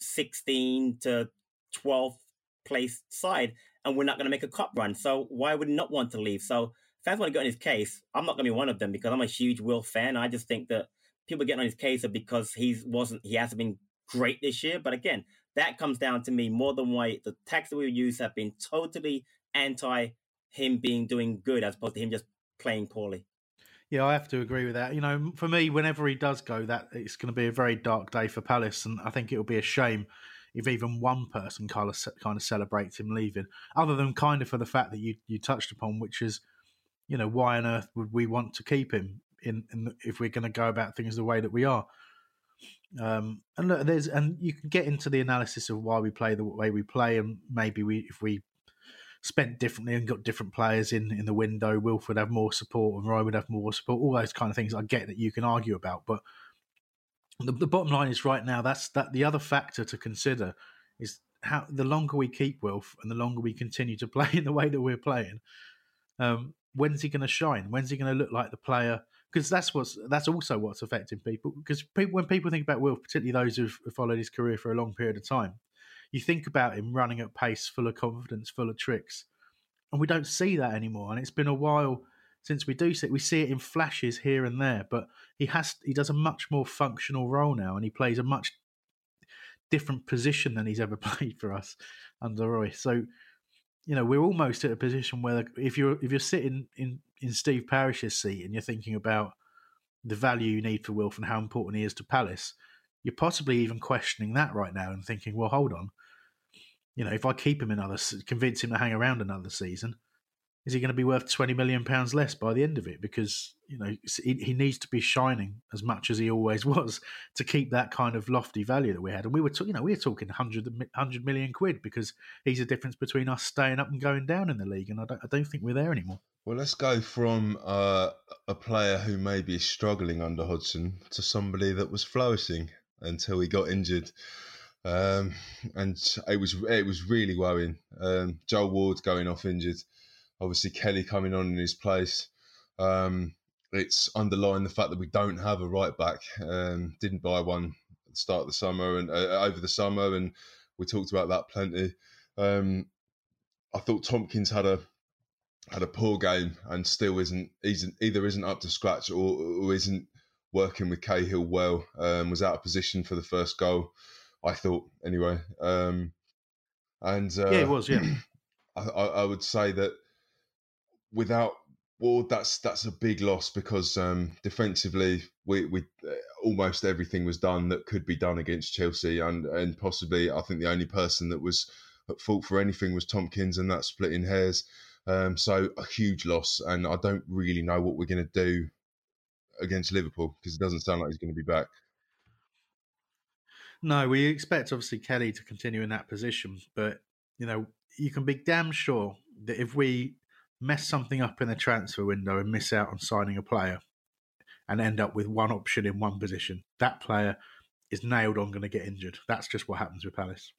sixteen to twelfth place side, and we're not going to make a cup run. So why would not want to leave? So fans want to get in his case. I'm not going to be one of them because I'm a huge Will fan. I just think that people getting on his case are because he wasn't he hasn't been great this year. But again, that comes down to me more than why the tactics we use have been totally anti him being doing good as opposed to him just playing poorly. Yeah, I have to agree with that. You know, for me, whenever he does go, that it's going to be a very dark day for Palace, and I think it will be a shame if even one person kind of kind of celebrates him leaving, other than kind of for the fact that you you touched upon, which is, you know, why on earth would we want to keep him? In, in if we're going to go about things the way that we are. Um, and look, there's and you can get into the analysis of why we play the way we play, and maybe we if we spent differently and got different players in in the window, Wilf would have more support, and Roy would have more support. All those kind of things I get that you can argue about, but the, the bottom line is right now that's that the other factor to consider is how the longer we keep Wilf and the longer we continue to play in the way that we're playing, um, when's he going to shine? When's he going to look like the player? Because that's what's that's also what's affecting people. Because people, when people think about Will, particularly those who've followed his career for a long period of time, you think about him running at pace, full of confidence, full of tricks, and we don't see that anymore. And it's been a while since we do see it. We see it in flashes here and there, but he has he does a much more functional role now, and he plays a much different position than he's ever played for us under Roy. So you know, we're almost at a position where if you're if you're sitting in in Steve Parish's seat and you're thinking about the value you need for Wilf and how important he is to Palace, you're possibly even questioning that right now and thinking, well, hold on, you know, if I keep him another, convince him to hang around another season, is he going to be worth twenty million pounds less by the end of it? Because you know he, needs to be shining as much as he always was to keep that kind of lofty value that we had. And we were, you know, we were talking 100, 100 million quid because he's the difference between us staying up and going down in the league. And I don't, I don't think we're there anymore. Well, let's go from uh, a player who maybe is struggling under Hodgson to somebody that was flourishing until he got injured. Um, and it was it was really worrying. Um, Joel Ward going off injured, obviously Kelly coming on in his place. Um, it's underlying the fact that we don't have a right back. Um, didn't buy one at the start of the summer and uh, over the summer, and we talked about that plenty. Um, I thought Tomkins had a had a poor game and still isn't isn't either isn't up to scratch or, or isn't working with Cahill well. Um, was out of position for the first goal. I thought anyway. Um, and uh, yeah, it was. Yeah, I, I, would say that without Ward, that's that's a big loss because um, defensively, we, we uh, almost everything was done that could be done against Chelsea, and and possibly I think the only person that was at fault for anything was Tomkins, and that splitting hairs. Um, so a huge loss, and I don't really know what we're going to do against Liverpool because it doesn't sound like he's going to be back. No, we expect obviously Kelly to continue in that position, but you know you can be damn sure that if we mess something up in the transfer window and miss out on signing a player and end up with one option in one position, that player is nailed on going to get injured. That's just what happens with Palace.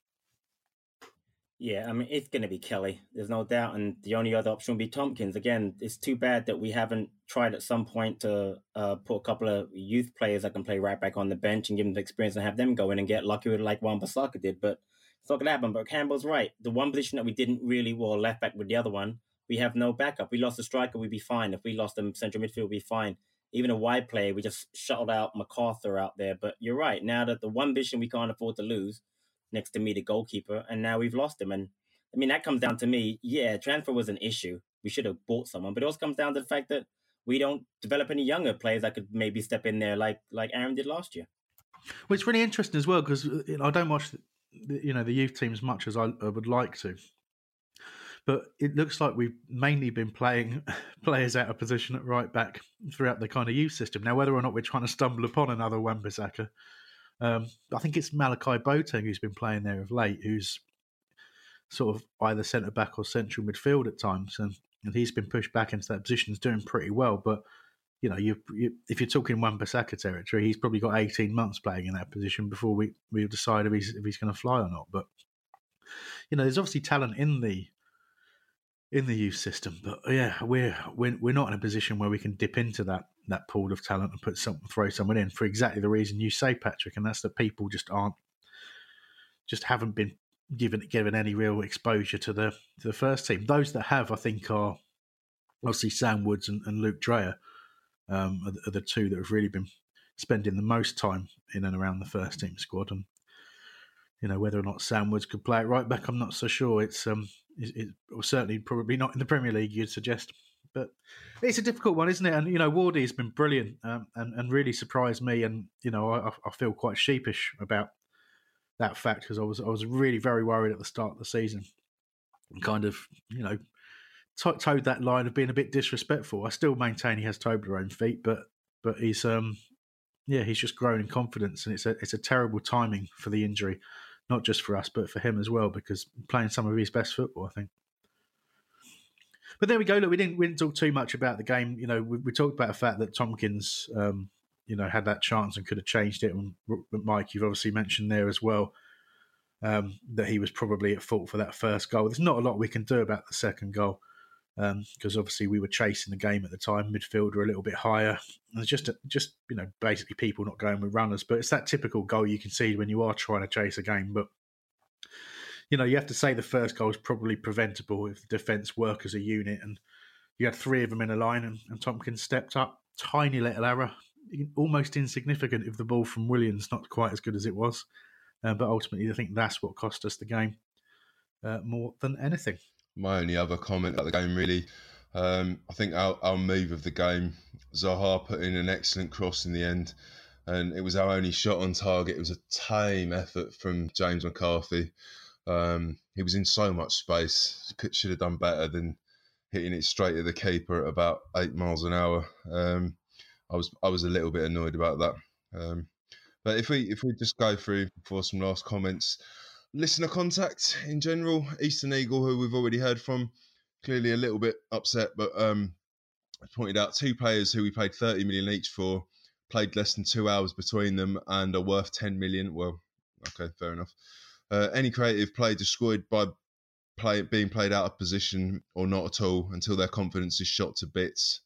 Yeah, I mean it's going to be Kelly. There's no doubt, and the only other option will be Tomkins. Again, it's too bad that we haven't tried at some point to uh, put a couple of youth players that can play right back on the bench and give them the experience and have them go in and get lucky with like Wan-Bissaka did. But it's not going to happen. But Campbell's right. The one position that we didn't really, well, left back with the other one, we have no backup. We lost a striker, we'd be fine. If we lost a central midfield, we'd be fine. Even a wide player, we just shuttled out McArthur out there. But you're right. Now that the one position we can't afford to lose, next to me, the goalkeeper, and now we've lost him. And I mean, that comes down to me. Yeah, transfer was an issue. We should have bought someone, but it also comes down to the fact that we don't develop any younger players that could maybe step in there like like Aaron did last year. Well, it's really interesting as well because uh, I don't watch the, you know the youth team as much as I would like to, but it looks like we've mainly been playing players out of position at right back throughout the kind of youth system. Now, whether or not we're trying to stumble upon another Wan-Bissaka, um, I think it's Malachi Boateng who's been playing there of late, who's sort of either centre back or central midfield at times, and, and he's been pushed back into that position. He's doing pretty well, but you know, you, you, if you're talking Wan-Bissaka territory, he's probably got 18 months playing in that position before we we decide if he's if he's going to fly or not. But you know, there's obviously talent in the in the youth system, but yeah, we're we're we're not in a position where we can dip into that that pool of talent and put some throw someone in for exactly the reason you say, Patrick, and that's that people just aren't just haven't been given given any real exposure to the to the first team. Those that have, I think, are obviously Sam Woods and, and Luke Dreher um, are, are, the two that have really been spending the most time in and around the first team squad. And you know whether or not Sam Woods could play it right back, I'm not so sure. It's um, it, it certainly probably not in the Premier League. You'd suggest. But it's a difficult one, isn't it? And you know, Wardy has been brilliant um, and and really surprised me. And you know, I, I feel quite sheepish about that fact because I was I was really very worried at the start of the season, and kind of you know t- towed that line of being a bit disrespectful. I still maintain he has Toblerone feet, but but he's um yeah he's just grown in confidence, and it's a it's a terrible timing for the injury, not just for us but for him as well because playing some of his best football, I think. But there we go. Look, we didn't we didn't talk too much about the game. You know, we, we talked about the fact that Tomkins um, you know, had that chance and could have changed it. And Mike, you've obviously mentioned there as well um, that he was probably at fault for that first goal. There's not a lot we can do about the second goal because um, obviously we were chasing the game at the time. Midfield were a little bit higher. It's just, just you know, basically people not going with runners. But it's that typical goal you can see when you are trying to chase a game. But you know, you have to say the first goal is probably preventable if the defence work as a unit. And you had three of them in a line, and, and Tomkins stepped up. Tiny little error, almost insignificant if the ball from Williams not quite as good as it was. Uh, but ultimately, I think that's what cost us the game uh, more than anything. My only other comment about the game, really, um, I think our, our move of the game, Zaha put in an excellent cross in the end, and it was our only shot on target. It was a tame effort from James McCarthy. Um, he was in so much space, Could, should have done better than hitting it straight at the keeper at about eight miles an hour. Um, I was I was a little bit annoyed about that. Um, but if we if we just go through for some last comments, listener contact in general, Eastern Eagle, who we've already heard from, clearly a little bit upset, but um, pointed out two players who we paid 30 million each for played less than two hours between them and are worth 10 million. Well, okay, fair enough. Uh, any creative play destroyed by play being played out of position or not at all until their confidence is shot to bits.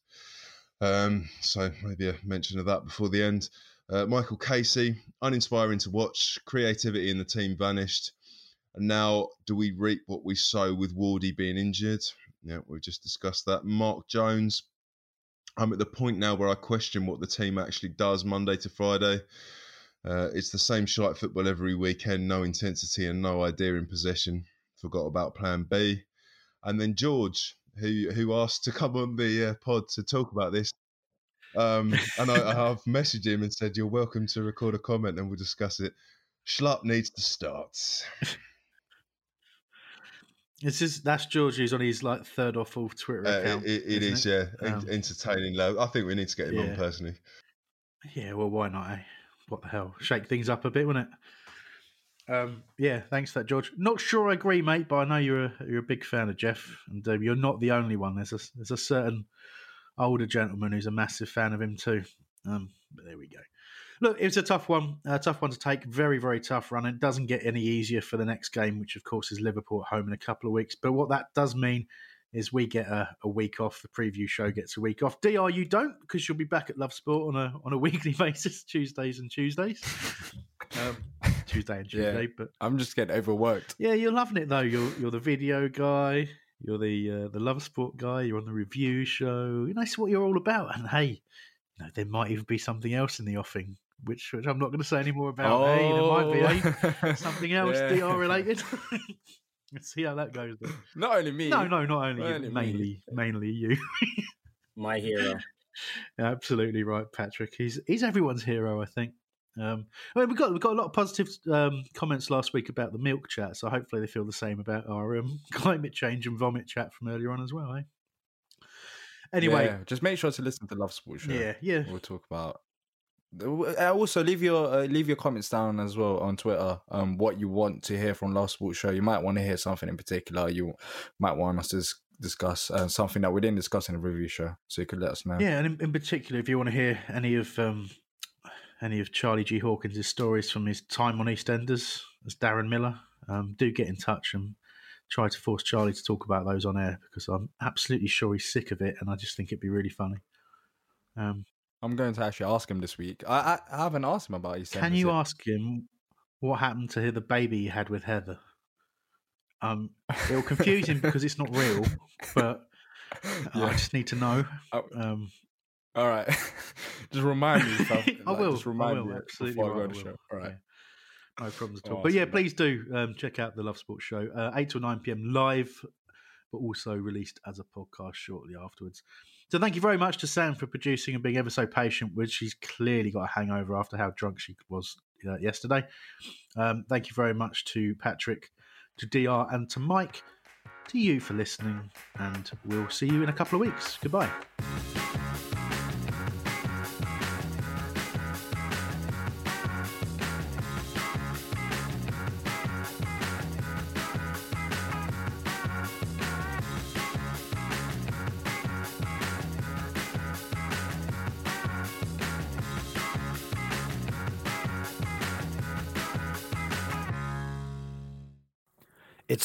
Um, so maybe a mention of that before the end. Uh, Michael Casey, uninspiring to watch. Creativity in the team vanished. And now, do we reap what we sow with Wardy being injured? Yeah, we've just discussed that. Mark Jones, I'm at the point now where I question what the team actually does Monday to Friday. Uh, it's the same shite football every weekend, no intensity and no idea in possession. Forgot about Plan B. And then George, who who asked to come on the uh, pod to talk about this, um, and I, I've messaged him and said you're welcome to record a comment and we'll discuss it. Schlupp needs to start. This is that's George who's on his like third or fourth Twitter Uh, account. it, it is, isn't yeah, Um, entertaining. Low. I think we need to get him on personally. Yeah, well, why not? Eh? What the hell? Shake things up a bit, wouldn't it? Um, yeah, thanks for that, George. Not sure I agree, mate, but I know you're a you're a big fan of Jeff, and uh, you're not the only one. There's a there's a certain older gentleman who's a massive fan of him too. Um, but there we go. Look, it's a tough one, a tough one to take. Very, very tough run. It doesn't get any easier for the next game, which of course is Liverpool at home in a couple of weeks. But what that does mean is we get a, a week off. The preview show gets a week off. Dr, you don't because you'll be back at Love Sport on a on a weekly basis, Tuesdays and Tuesdays. Um, Tuesday and Yeah. Tuesday, but I'm just getting overworked. yeah, you're loving it though. You're you're the video guy. You're the uh, the love sport guy. You're on the review show. You know, it's what you're all about. And hey, you know, there might even be something else in the offing, which which I'm not going to say any more about. Hey, there might be eh? something else Oh. Yeah. DR related. Let's see how that goes. Then. Not only me. No, no, not only Not you, only me. mainly mainly you. My hero. Absolutely right, Patrick. He's he's everyone's hero, I think. Um, I mean, we got we got a lot of positive um, comments last week about the milk chat, so hopefully they feel the same about our um, climate change and vomit chat from earlier on as well. Eh? Anyway, Yeah, just make sure to listen to the Love Sports Show. yeah, yeah, We'll talk about. Uh, Also, leave your uh, leave your comments down as well on Twitter. Um, what you want to hear from Last Sports Show. You might want to hear something in particular. You might want us to discuss uh, something that we didn't discuss in the review show. So you could let us know. yeah, and in, in particular, if you want to hear any of um, any of Charlie G Hawkins' stories from his time on EastEnders as Darren Miller, um, do get in touch and try to force Charlie to talk about those on air because I'm absolutely sure he's sick of it, and I just think it'd be really funny. Um, I'm going to actually ask him this week. I I, I haven't asked him about EastEnders. Can you yet. ask him what happened to the baby he had with Heather? Um, it'll confuse him because it's not real, but I Yeah. just need to know. Oh. Um, All right. just remind me. I like, will. Just remind I will. me Absolutely. before I right, go to I the will. show. All right. Yeah. No problems at all. But yeah, please do um, check out the Love Sports Show, uh, 8 to 9 p.m. live, but also released as a podcast shortly afterwards. So thank you very much to Sam for producing and being ever so patient which She's clearly got a hangover after how drunk she was uh, yesterday. Um, thank you very much to Patrick, to DR, and to Mike, to you for listening, and we'll see you in a couple of weeks. Goodbye.